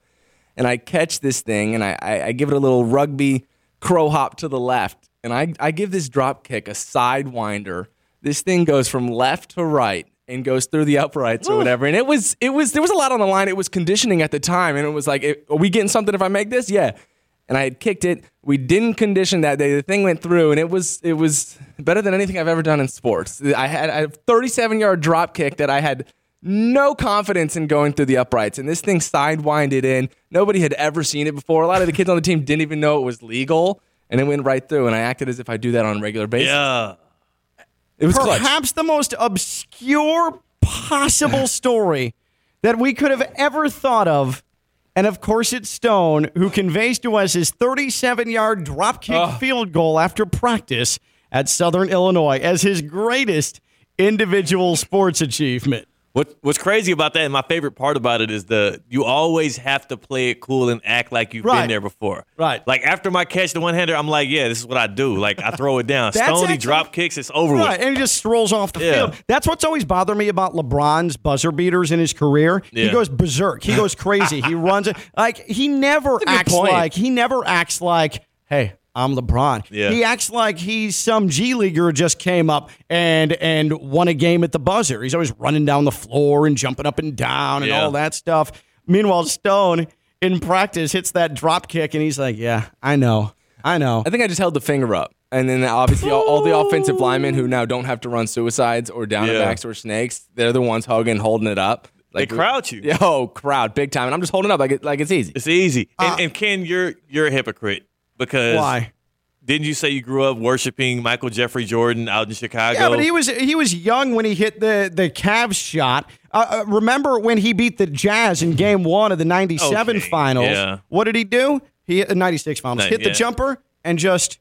And I catch this thing and I, I, I give it a little rugby crow hop to the left. And I, I give this drop kick a sidewinder. This thing goes from left to right and goes through the uprights or whatever. And it was it was there was a lot on the line. It was conditioning at the time, and it was like, are we getting something if I make this? Yeah. And I had kicked it. We didn't condition that day. The thing went through, and it was it was better than anything I've ever done in sports. I had a 37 yard drop kick that I had no confidence in going through the uprights, and this thing sidewinded in. Nobody had ever seen it before. A lot of the kids on the team didn't even know it was legal, and it went right through. And I acted as if I do that on a regular basis. Yeah. It was clutch. Perhaps the most obscure possible story that we could have ever thought of. And of course, it's Stone who conveys to us his 37 yard dropkick field goal after practice at Southern Illinois as his greatest individual sports achievement. What What's crazy about that, and my favorite part about it is the you always have to play it cool and act like you've Right. been there before. Right. Like after my catch the one hander, I'm like, yeah, this is what I do. Like I throw it down. Stoney actually- drop kicks, it's over Right, with. and he just strolls off the Yeah. field. That's what's always bothered me about LeBron's buzzer beaters in his career. He goes berserk. He goes crazy. he runs it like he never acts point. like he never acts like, hey, I'm LeBron. Yeah. He acts like he's some G leaguer just came up and and won a game at the buzzer. He's always running down the floor and jumping up and down and Yeah. all that stuff. Meanwhile, Stone in practice hits that drop kick and he's like, yeah, I know, I know. I think I just held the finger up. And then obviously all, all the offensive linemen who now don't have to run suicides or down Yeah. backs or snakes, they're the ones hugging, holding it up. They crouch you. Yo, oh, crowd, big time. And I'm just holding up like it, like it's easy. It's easy. Uh, and, and Ken, you're you're a hypocrite because Why? Didn't you say you grew up worshiping Michael Jeffrey Jordan out in Chicago? Yeah, but he was he was young when he hit the the Cavs shot. Uh, uh, remember when he beat the Jazz in Game One of the '97 Okay, Finals? yeah. What did he do? He hit the '96 Finals. Hit the yeah. jumper and just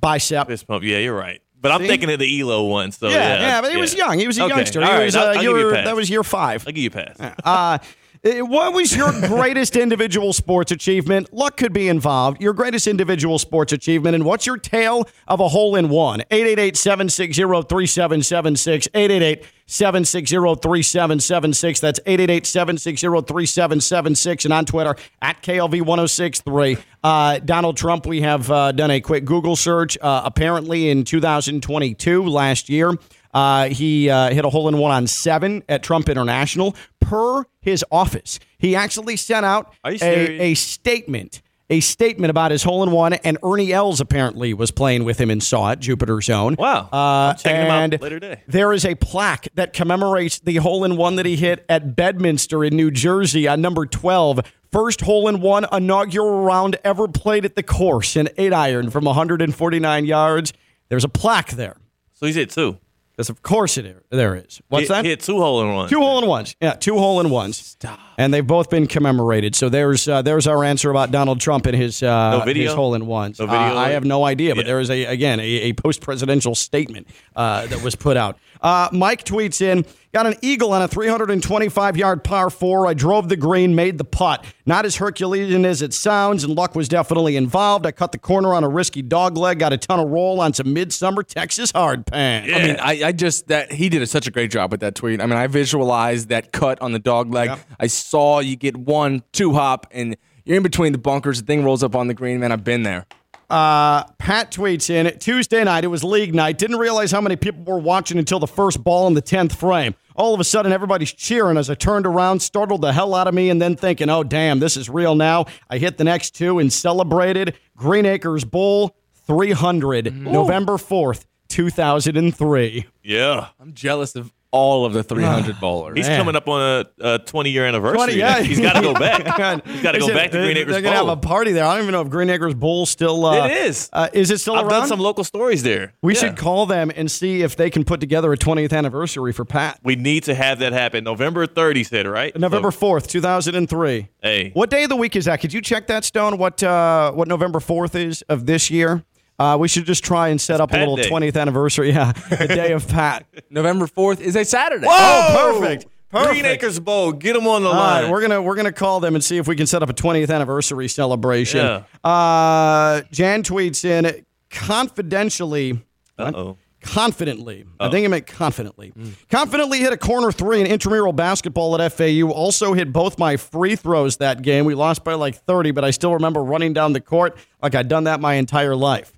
bicep. Fist pump. Yeah, you're right. But I'm See? thinking of the Ehlo one. So yeah, yeah, yeah, but he was young. He was a Okay, youngster. He right, was, I'll- uh, I'll give year- you a pass. that was year five. I'll give you a pass. Uh, What was your greatest individual sports achievement? Luck could be involved. Your greatest individual sports achievement, and what's your tale of a hole in one? 888 760 3776. 888 760 3776. That's 888 760 3776. And on Twitter, at KLV 1063. Uh, Donald Trump, we have uh, done a quick Google search. Uh, apparently, in 2022, last year, uh, he uh, hit a hole in one on seven at Trump International per his office. He actually sent out a, a statement. A statement about his hole in one, and Ernie Els apparently was playing with him and saw it, Jupiter Zone. Wow. Uh, I'm checking him out and later today. There is a plaque that commemorates the hole in one that he hit at Bedminster in New Jersey on number 12. First hole in one inaugural round ever played at the course, an eight iron from 149 yards. There's a plaque there. So he's hit two. Because of course it there is. What's He- that? Hit two hole in one. Two hole in ones. Yeah, two hole in ones. Stop. And they've both been commemorated. So there's uh, there's our answer about Donald Trump and his uh, No his hole in ones. No video Uh, I have no idea, but Yeah. there is a again a, a post presidential statement uh, that was put out. Uh, Mike tweets in, got an eagle on a 325 yard par four. I drove the green, made the putt. Not as Herculean as it sounds, and luck was definitely involved. I cut the corner on a risky dog leg, got a ton of roll on some midsummer Texas hard pan. I mean, I, I just that he did such a great job with that tweet. I mean, I visualized that cut on the dog leg. I saw you get one, two hop, and you're in between the bunkers. The thing rolls up on the green. Man, I've been there. Uh, Pat tweets in Tuesday night. It was league night. Didn't realize how many people were watching until the first ball in the tenth frame. All of a sudden, everybody's cheering as I turned around, startled the hell out of me, and then thinking, "Oh damn, this is real now." I hit the next two and celebrated. Green Acres Bowl 300, November fourth, 2003. Yeah. I'm jealous of all of the 300 bowlers. He's Man. coming up on a, a 20 year anniversary. 20, yeah. He's got to go back. He's got to go back to Green they- Acres They're gonna have a party there. I don't even know if Green Acres Bowl still. Uh, It is. Uh, is it still I've around? done some local stories there. we Yeah. should call them and see if they can put together a 20th anniversary for Pat. We need to have that happen. November 3rd, he said, right? November So, fourth, two thousand and three. hey. What day of the week is that? Could you check that, Stone? What uh, what November fourth is of this year? Uh, we should just try and set up a little Day. twentieth anniversary. Yeah, the day of Pat. November 4th is a Saturday. Oh, perfect. Perfect. Green Acres Bowl. Get them on the All line. right, we're gonna we're gonna call them and see if we can set up a 20th anniversary celebration. Yeah. Uh, Jan tweets in confidentially. Uh-oh. Confidently, I think he meant confidently. Confidently hit a corner three in intramural basketball at FAU. Also hit both my free throws that game. We lost by like 30, but I still remember running down the court like I'd done that my entire life.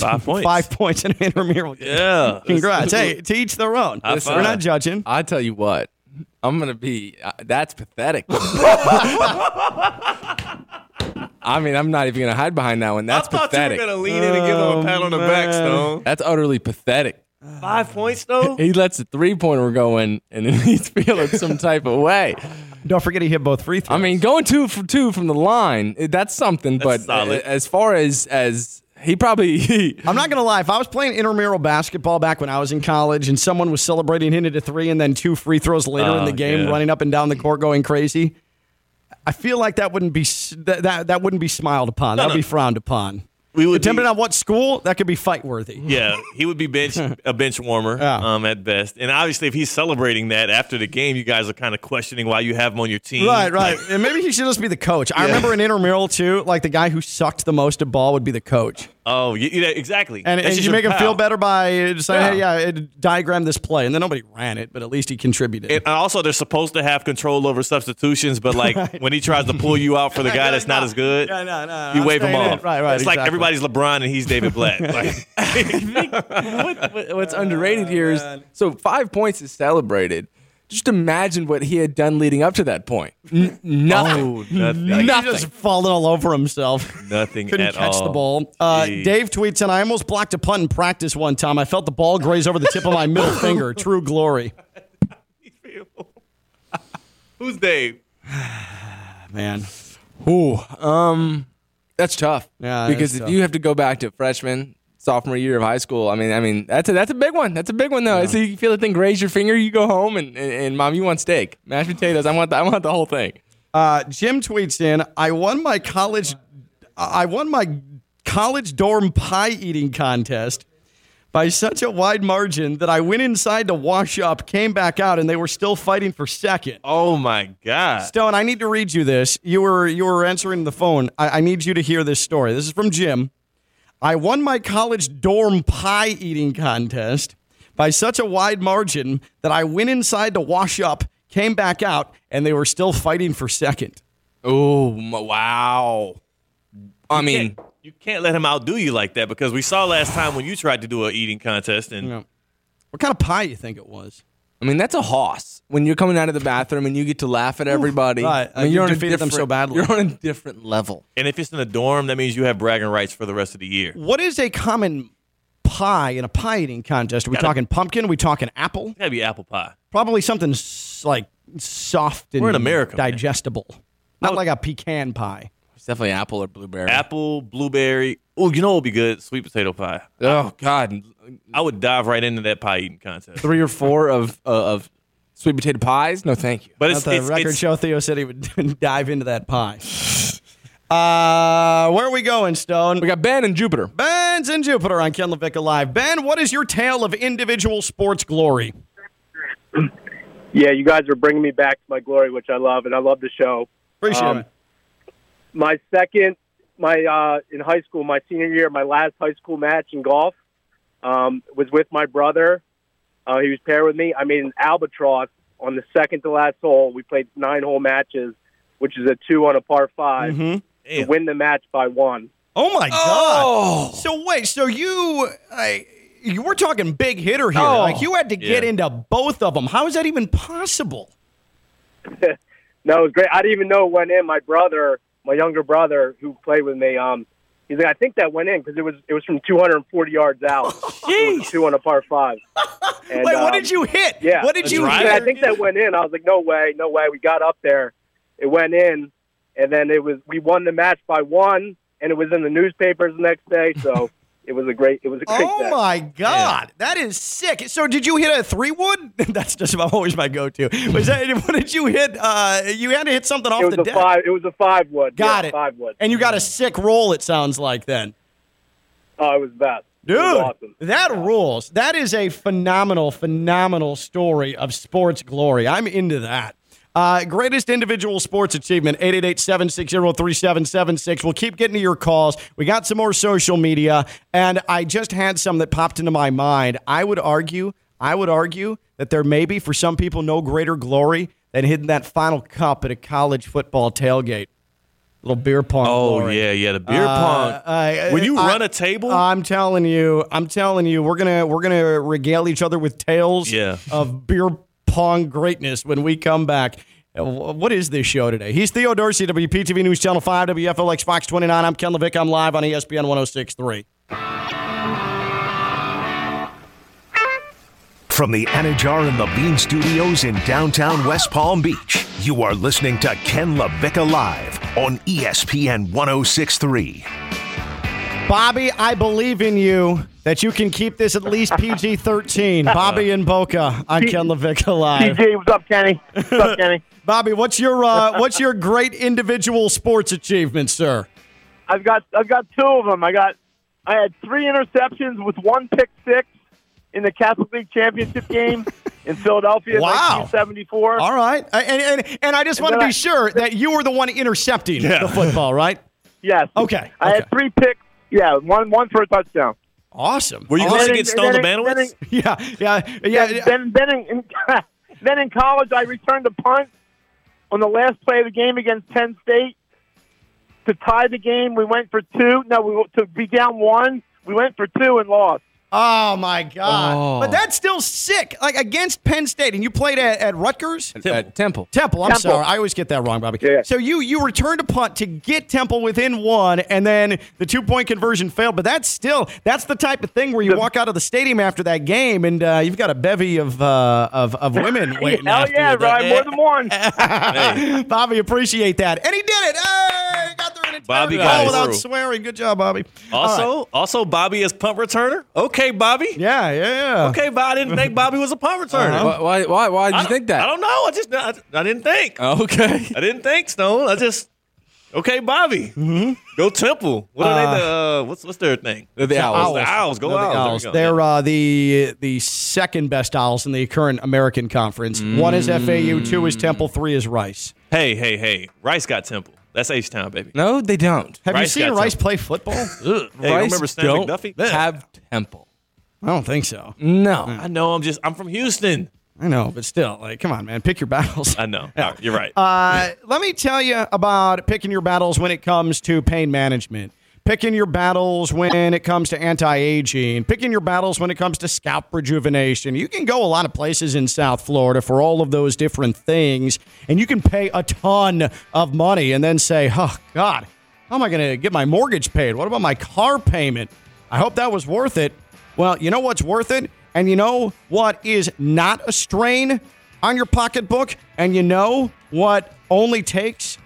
Five points. Five points in an intramural game. Yeah. Congrats. hey, to each their own. High We're five. not judging. I tell you what, I'm gonna be. Uh, that's pathetic. I mean, I'm not even gonna hide behind that one. That's I thought pathetic. you were going to lean in and give him a pat on the back, man. Stone. That's utterly pathetic. Five points, though? He lets a three pointer go in, and then he's feeling some type of way. Don't forget he hit both free throws. I mean, going two for two from the line, that's something. That's but solid. uh, as far as as he probably I'm not gonna lie. If I was playing intramural basketball back when I was in college, and someone was celebrating hitting a three and then two free throws later in Oh, the ah, game, yeah. running up and down the court going crazy, I feel like that wouldn't be that that, that wouldn't be smiled upon. that would no. be frowned upon. We would Depending be- on what school, that could be fight worthy. Yeah, he would be bench a bench warmer Yeah. um, at best. And obviously, if he's celebrating that after the game, you guys are kind of questioning why you have him on your team. Right, right. And maybe he should just be the coach. I remember in intramural too, like the guy who sucked the most at ball would be the coach. Oh, yeah, exactly. And, That's and you make him pal. feel better by saying, Yeah. hey, yeah, it, diagram this play. And then nobody ran it, but at least he contributed. And also, they're supposed to have control over substitutions, but like when he tries to pull you out for the guy You're that's like, not as good, Yeah, no, no, you I'm wave him off. Right, right, It's like everybody's LeBron and he's David Blatt. Like, what, what- what's underrated oh, here is so five points is celebrated. Just imagine what he had done leading up to that point. N- nothing. oh, nothing. He's Nothing. just falling all over himself. Nothing Couldn't at catch all. the ball. Uh, Dave tweets, and I almost blocked a punt in practice one time. I felt the ball graze over the tip of my middle finger. True glory. Who's Dave? Man. Ooh, um, that's tough. Yeah, because if tough. you have to go back to freshman, sophomore year of high school, I mean, I mean, that's a that's a big one. That's a big one though. So you feel the thing graze your finger, you go home, and, and, and mom, you want steak, mashed potatoes. I want the, I want the whole thing. Uh, Jim tweets in, I won my college I won my college dorm pie eating contest. by such a wide margin that I went inside to wash up, came back out, and they were still fighting for second. Oh my God. Stone, I need to read you this. You were you were answering the phone. I, I need you to hear this story. This is from Jim. I won my college dorm pie eating contest by such a wide margin that I went inside to wash up, came back out, and they were still fighting for second. Oh wow! I You mean, can't- you can't let him outdo you like that because we saw last time when you tried to do an eating contest and What kind of pie do you think it was? I mean that's a hoss. When you're coming out of the bathroom and you get to laugh at everybody, right. I mean, You you're on a defeated them so different- badly. You're on a different level. and if it's in a dorm, that means you have bragging rights for the rest of the year. What is a common pie in a pie eating contest? Are we Gotta- talking pumpkin? Are we talking apple? Gotta be apple pie. Probably something s- like soft and We're in America, man. digestible. Not like a pecan pie. It's definitely apple or blueberry. Apple, blueberry. Oh, you know what would be good? Sweet potato pie. Oh God, I would dive right into that pie eating contest. three or four of uh, of sweet potato pies? No, thank you. But At it's, the it's, record it's- show, Theo said he would dive into that pie. Uh, where are we going, Stone? We got Ben and Jupiter. Ben's in Jupiter on Ken LaVicka Live. Ben, what is your tale of individual sports glory? Yeah, you guys are bringing me back to my glory, which I love, and I love the show. Appreciate Um, it. My second, my uh, in high school, my senior year, my last high school match in golf um, was with my brother. Uh, he was paired with me. I made an albatross on the second to last hole. We played nine hole matches, which is a two on a par 5 to win the match by one. Oh my God! So wait, so you, I, you were talking big hitter here. Oh. like you had to get Yeah. into both of them. How is that even possible? no, it was great. I didn't even know it went in. My brother, my younger brother, who played with me, um, he's like, I think that went in because it was it was from 240 yards out. it was two on a par five. And, Wait, what um, did you hit? Yeah, What did you hit? I think that went in. I was like, no way, no way. We got up there, it went in, and then it was we won the match by one, and it was in the newspapers the next day. So it was a great, it was a great. Oh my God, that is sick. So, did you hit a three wood? That's just about always my go-to. Was that what did you hit? Uh, you had to hit something off It was the a deck. five. It was a five wood. Got Yeah, it. Five wood. And you got a sick roll. It sounds like then. Oh, it was best. Dude, awesome. that rules. That is a phenomenal, phenomenal story of sports glory. I'm into that. Uh, greatest individual sports achievement, 888-760-3776. We'll keep getting to your calls. We got some more social media, and I just had some that popped into my mind. I would argue, I would argue that there may be, for some people, no greater glory than hitting that final cup at a college football tailgate. Little beer pong. Oh glory. yeah, yeah, the beer Uh, pong. uh, when you I- run a table, I'm telling you, I'm telling you, we're gonna we're gonna regale each other with tales Yeah. of beer pong greatness when we come back. Uh, What is this show today? He's Theo Dorsey, WPTV News Channel 5, WFLX Fox 29. I'm Ken LaVicka. I'm live on ESPN 1063. From the Anidjar and Levine Studios in downtown West Palm Beach, you are listening to Ken LaVicka Live on ESPN 1063. Bobby, I believe in you that you can keep this at least PG 13. Bobby and Boca on Ken LaVicka Live. TJ, what's up, Kenny? What's up, Kenny? Bobby, what's your uh, what's your great individual sports achievement, sir? I've got I've got two of them. I got I had three interceptions with one pick six in the Catholic League championship game in Philadelphia in Wow. 1974. All right, and and, and I just And want to be I- sure that you were the one intercepting the football, right? Yes. Okay. I had three picks. Yeah, one one for a touchdown. Awesome. Were you And going then- against and Stone then- the then- Banowitz? Yeah, yeah, yeah. Then then then in, in, then in college, I returned a punt on the last play of the game against Penn State to tie the game. We went for two. No, we to be down one. We went for two and lost. Oh my God! Oh. But that's still sick. Like against Penn State, and you played at, at Rutgers. At Temple. Temple. I'm Temple. sorry, I always get that wrong, Bobby. Yeah. So you you returned a punt to get Temple within one, and then the two point conversion failed. But that's still that's the type of thing where you walk out of the stadium after that game, and uh, you've got a bevy of uh, of of women waiting Hell after yeah, you. Ryan, more than one. Bobby, appreciate that, and he did it. Hey, got there in a Bobby time. got Oh, it without through. swearing. Good job, Bobby. Also, right. also Bobby is punt returner. Okay, Bobby. yeah, yeah, yeah. Okay, but I didn't think Bobby was a punt returner. Why? Why? Why, why did you think that? I don't know. I just I, I didn't think. Okay. I didn't think Stone. I just Okay, Bobby. Go Temple. What are they? The, uh, what's what's their thing? They're the Owls. The Owls. Go They're the Owls. Owls. go. They're uh, the the second best Owls in the current American Conference. One is FAU, two is Temple, three is Rice. Hey, hey, hey. Rice got Temple. That's H Town, baby. No, they don't. Have Rice you seen got Rice Temple. play football? Ugh. Hey, Rice remember Stan don't McDuffie? have Temple. I don't think so. No. I know. I'm just. I'm from Houston. I know, but still, like, come on, man, pick your battles. I know. All right, you're right. Uh, let me tell you about picking your battles when it comes to pain management. Picking your battles when it comes to anti aging. Picking your battles when it comes to scalp rejuvenation. You can go a lot of places in South Florida for all of those different things, and you can pay a ton of money and then say, oh, God, how am I going to get my mortgage paid? What about my car payment? I hope that was worth it. Well, you know what's worth it? And you know what is not a strain on your pocketbook? And you know what only takes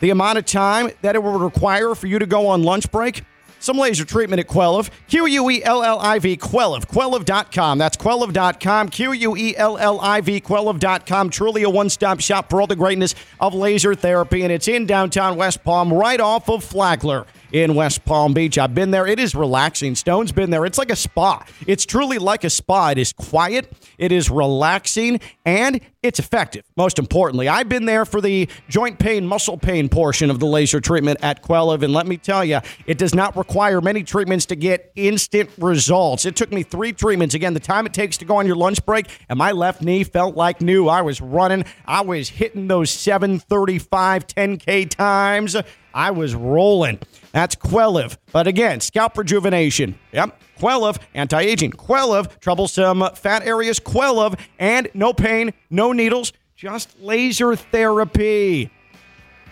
the amount of time that it would require for you to go on lunch break? Some laser treatment at Quelliv. Q U E L L I V, Quelliv. Quelliv.com. That's Quelliv.com. Q U E L L I V, Quelliv.com. Truly a one stop shop for all the greatness of laser therapy. And it's in downtown West Palm, right off of Flagler in West Palm Beach. I've been there. It is relaxing. Stone's been there. It's like a spa. It's truly like a spa. It is quiet, it is relaxing, and it's effective. Most importantly, I've been there for the joint pain, muscle pain portion of the laser treatment at Quelliv. And let me tell you, it does not require many treatments to get instant results. It took me three treatments. Again, the time it takes to go on your lunch break, and my left knee felt like new. I was running, I was hitting those 735 10K times. I was rolling. That's Quelliv. But again, scalp rejuvenation. Yep. Quelliv, anti-aging. Quelliv, troublesome fat areas. Quelliv, and no pain, no needles, just laser therapy.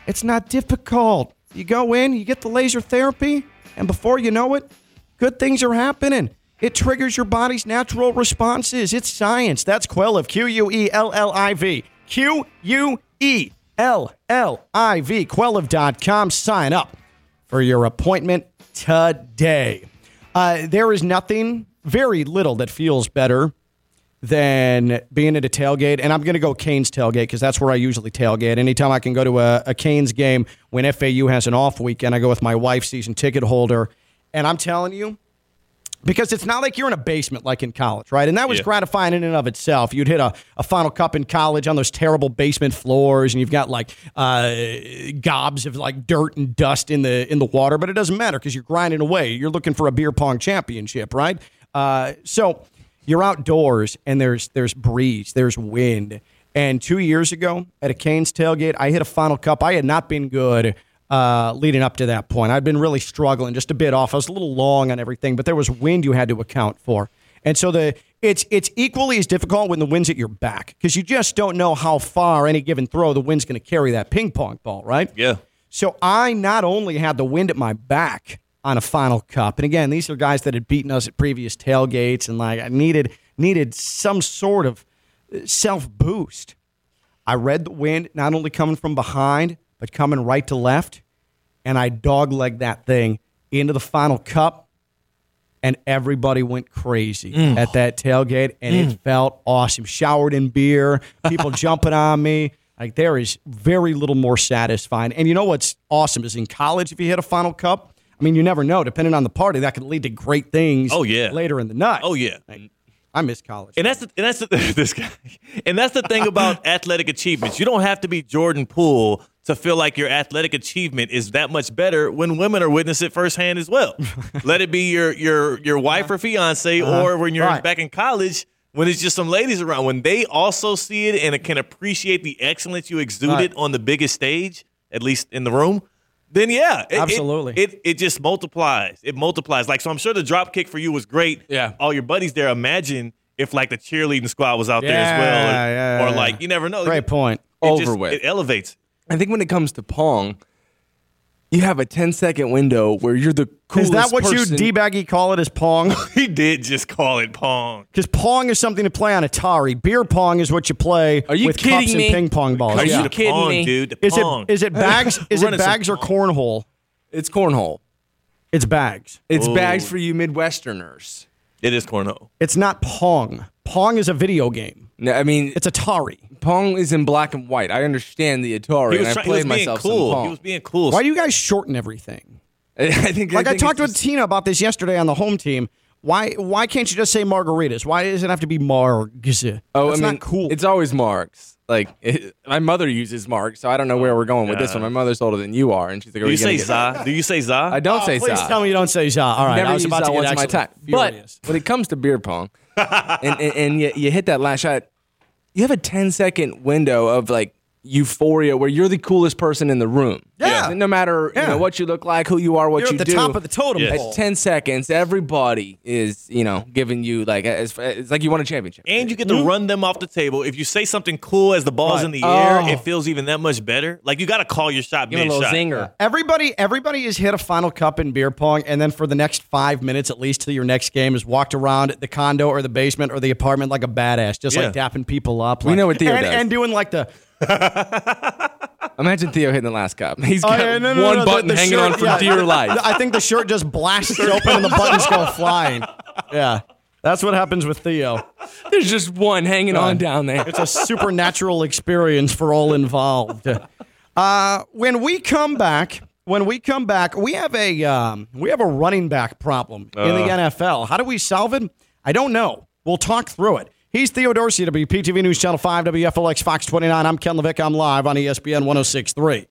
It's not difficult. You go in, you get the laser therapy, and before you know it, good things are happening. It triggers your body's natural responses. It's science. That's Quelliv. Q U E L L I V. Q U E L L I V. Quelliv.com. Sign up for your appointment today. Uh, there is nothing, very little, that feels better than being at a tailgate. And I'm going to go Canes tailgate because that's where I usually tailgate. Anytime I can go to a, a Canes game when FAU has an off weekend, I go with my wife, season ticket holder. And I'm telling you, because it's not like you're in a basement like in college, right? And that was Yeah. gratifying in and of itself. You'd hit a, a final cup in college on those terrible basement floors, and you've got like uh, gobs of like dirt and dust in the in the water, but it doesn't matter because you're grinding away. You're looking for a beer pong championship, right? Uh, so you're outdoors, and there's there's breeze, there's wind. And two years ago at a Canes tailgate, I hit a final cup. I had not been good uh, leading up to that point. I'd been really struggling, just a bit off. I was a little long on everything, but there was wind you had to account for. And so the it's it's equally as difficult when the wind's at your back because you just don't know how far any given throw the wind's going to carry that ping pong ball, right? Yeah. So I not only had the wind at my back on a final cup, and again, these are guys that had beaten us at previous tailgates, and like I needed needed some sort of self boost. I read the wind not only coming from behind, but coming right to left, and I doglegged that thing into the final cup, and everybody went crazy mm. at that tailgate, and it mm. felt awesome. Showered in beer, people jumping on me. Like there is very little more satisfying. And you know what's awesome is in college, if you hit a final cup, I mean, you never know. Depending on the party, that could lead to great things. Oh, yeah. later in the night. Oh yeah. I miss college. And that's the, and that's the, this guy. And that's the thing about athletic achievements. You don't have to be Jordan Poole to feel like your athletic achievement is that much better when women are witness it firsthand as well. Let it be your your your wife or fiance, or when you're Uh-huh. Right. back in college when it's just some ladies around. When they also see it and can appreciate the excellence you exuded Right. on the biggest stage, at least in the room. Then yeah, it- it- Absolutely. it, it just multiplies. It multiplies. Like so, I'm sure the drop kick for you was great. Yeah. all your buddies there. Imagine if like the cheerleading squad was out there as well, or, Yeah, yeah, or yeah. like you never know. Great point. It Over just- with. It elevates. I think when it comes to Pong, you have a 10 second window where you're the coolest is that what person. you debaggy call it as pong? He did just call it pong. Because pong is something to play on Atari. Beer pong is what you play Are you with kidding cups me? and ping pong balls. Are you yeah. the kidding pong, me? dude? The Is it pong. is it bags? Is it bags or pong. cornhole? It's cornhole. It's bags. It's Ooh. bags for you Midwesterners. It is cornhole. It's not pong. Pong is a video game. No, I mean It's Atari. Pong is in black and white. I understand the Atari, He was, and I try- he was played being myself some cool. Pong. He was being cool. Why do you guys shorten everything? I think Like I, think talked it's with Tina about this yesterday on the home team. Why why can't you just say margaritas? Why does it have to be margs? Oh, That's I mean, not cool. It's always marks. Like it, my mother uses marks, so I don't know where we're going with this one. My mother's older than you are, and she's like, Do "Are you gonna say get- za? Do you say za? I don't Oh, say please za. tell me you don't say za. All right, Never I was used about that to get once in my time. But furious. when it comes to beer pong, and, and, and you, you hit that last shot, you have a 10 second window of like euphoria where you're the coolest person in the room. Yeah. No matter you know what you look like, who you are, what You're you at the do. top of the totem Yes. pole. At 10 seconds, everybody is, you know, giving you like, it's, it's like you won a championship. and you get to mm-hmm. run them off the table. If you say something cool as the ball's in the Oh. air, it oh. feels even that much better. Like you got to call your shot Give 'em a little shot. zinger. Everybody, everybody has hit a final cup in beer pong, and then for the next five minutes, at least till your next game, is walked around the condo or the basement or the apartment like a badass, just like dapping people up. We know what Theo and, does. and doing like the Imagine Theo hitting the last cup. He's Oh, got yeah, no, no, one no, the- button the hanging shirt- on for yeah. dear life. I think the shirt just blasts open and the buttons go flying. Yeah, that's what happens with Theo. There's just one hanging on down there. It's a supernatural experience for all involved. Uh, when we come back, when we come back, we have a um, we have a running back problem in the NFL. How do we solve it? I don't know. We'll talk through it. He's Theo Dorsey, WPTV News Channel 5, WFLX Fox 29. I'm Ken LaVicka. I'm live on ESPN 1063.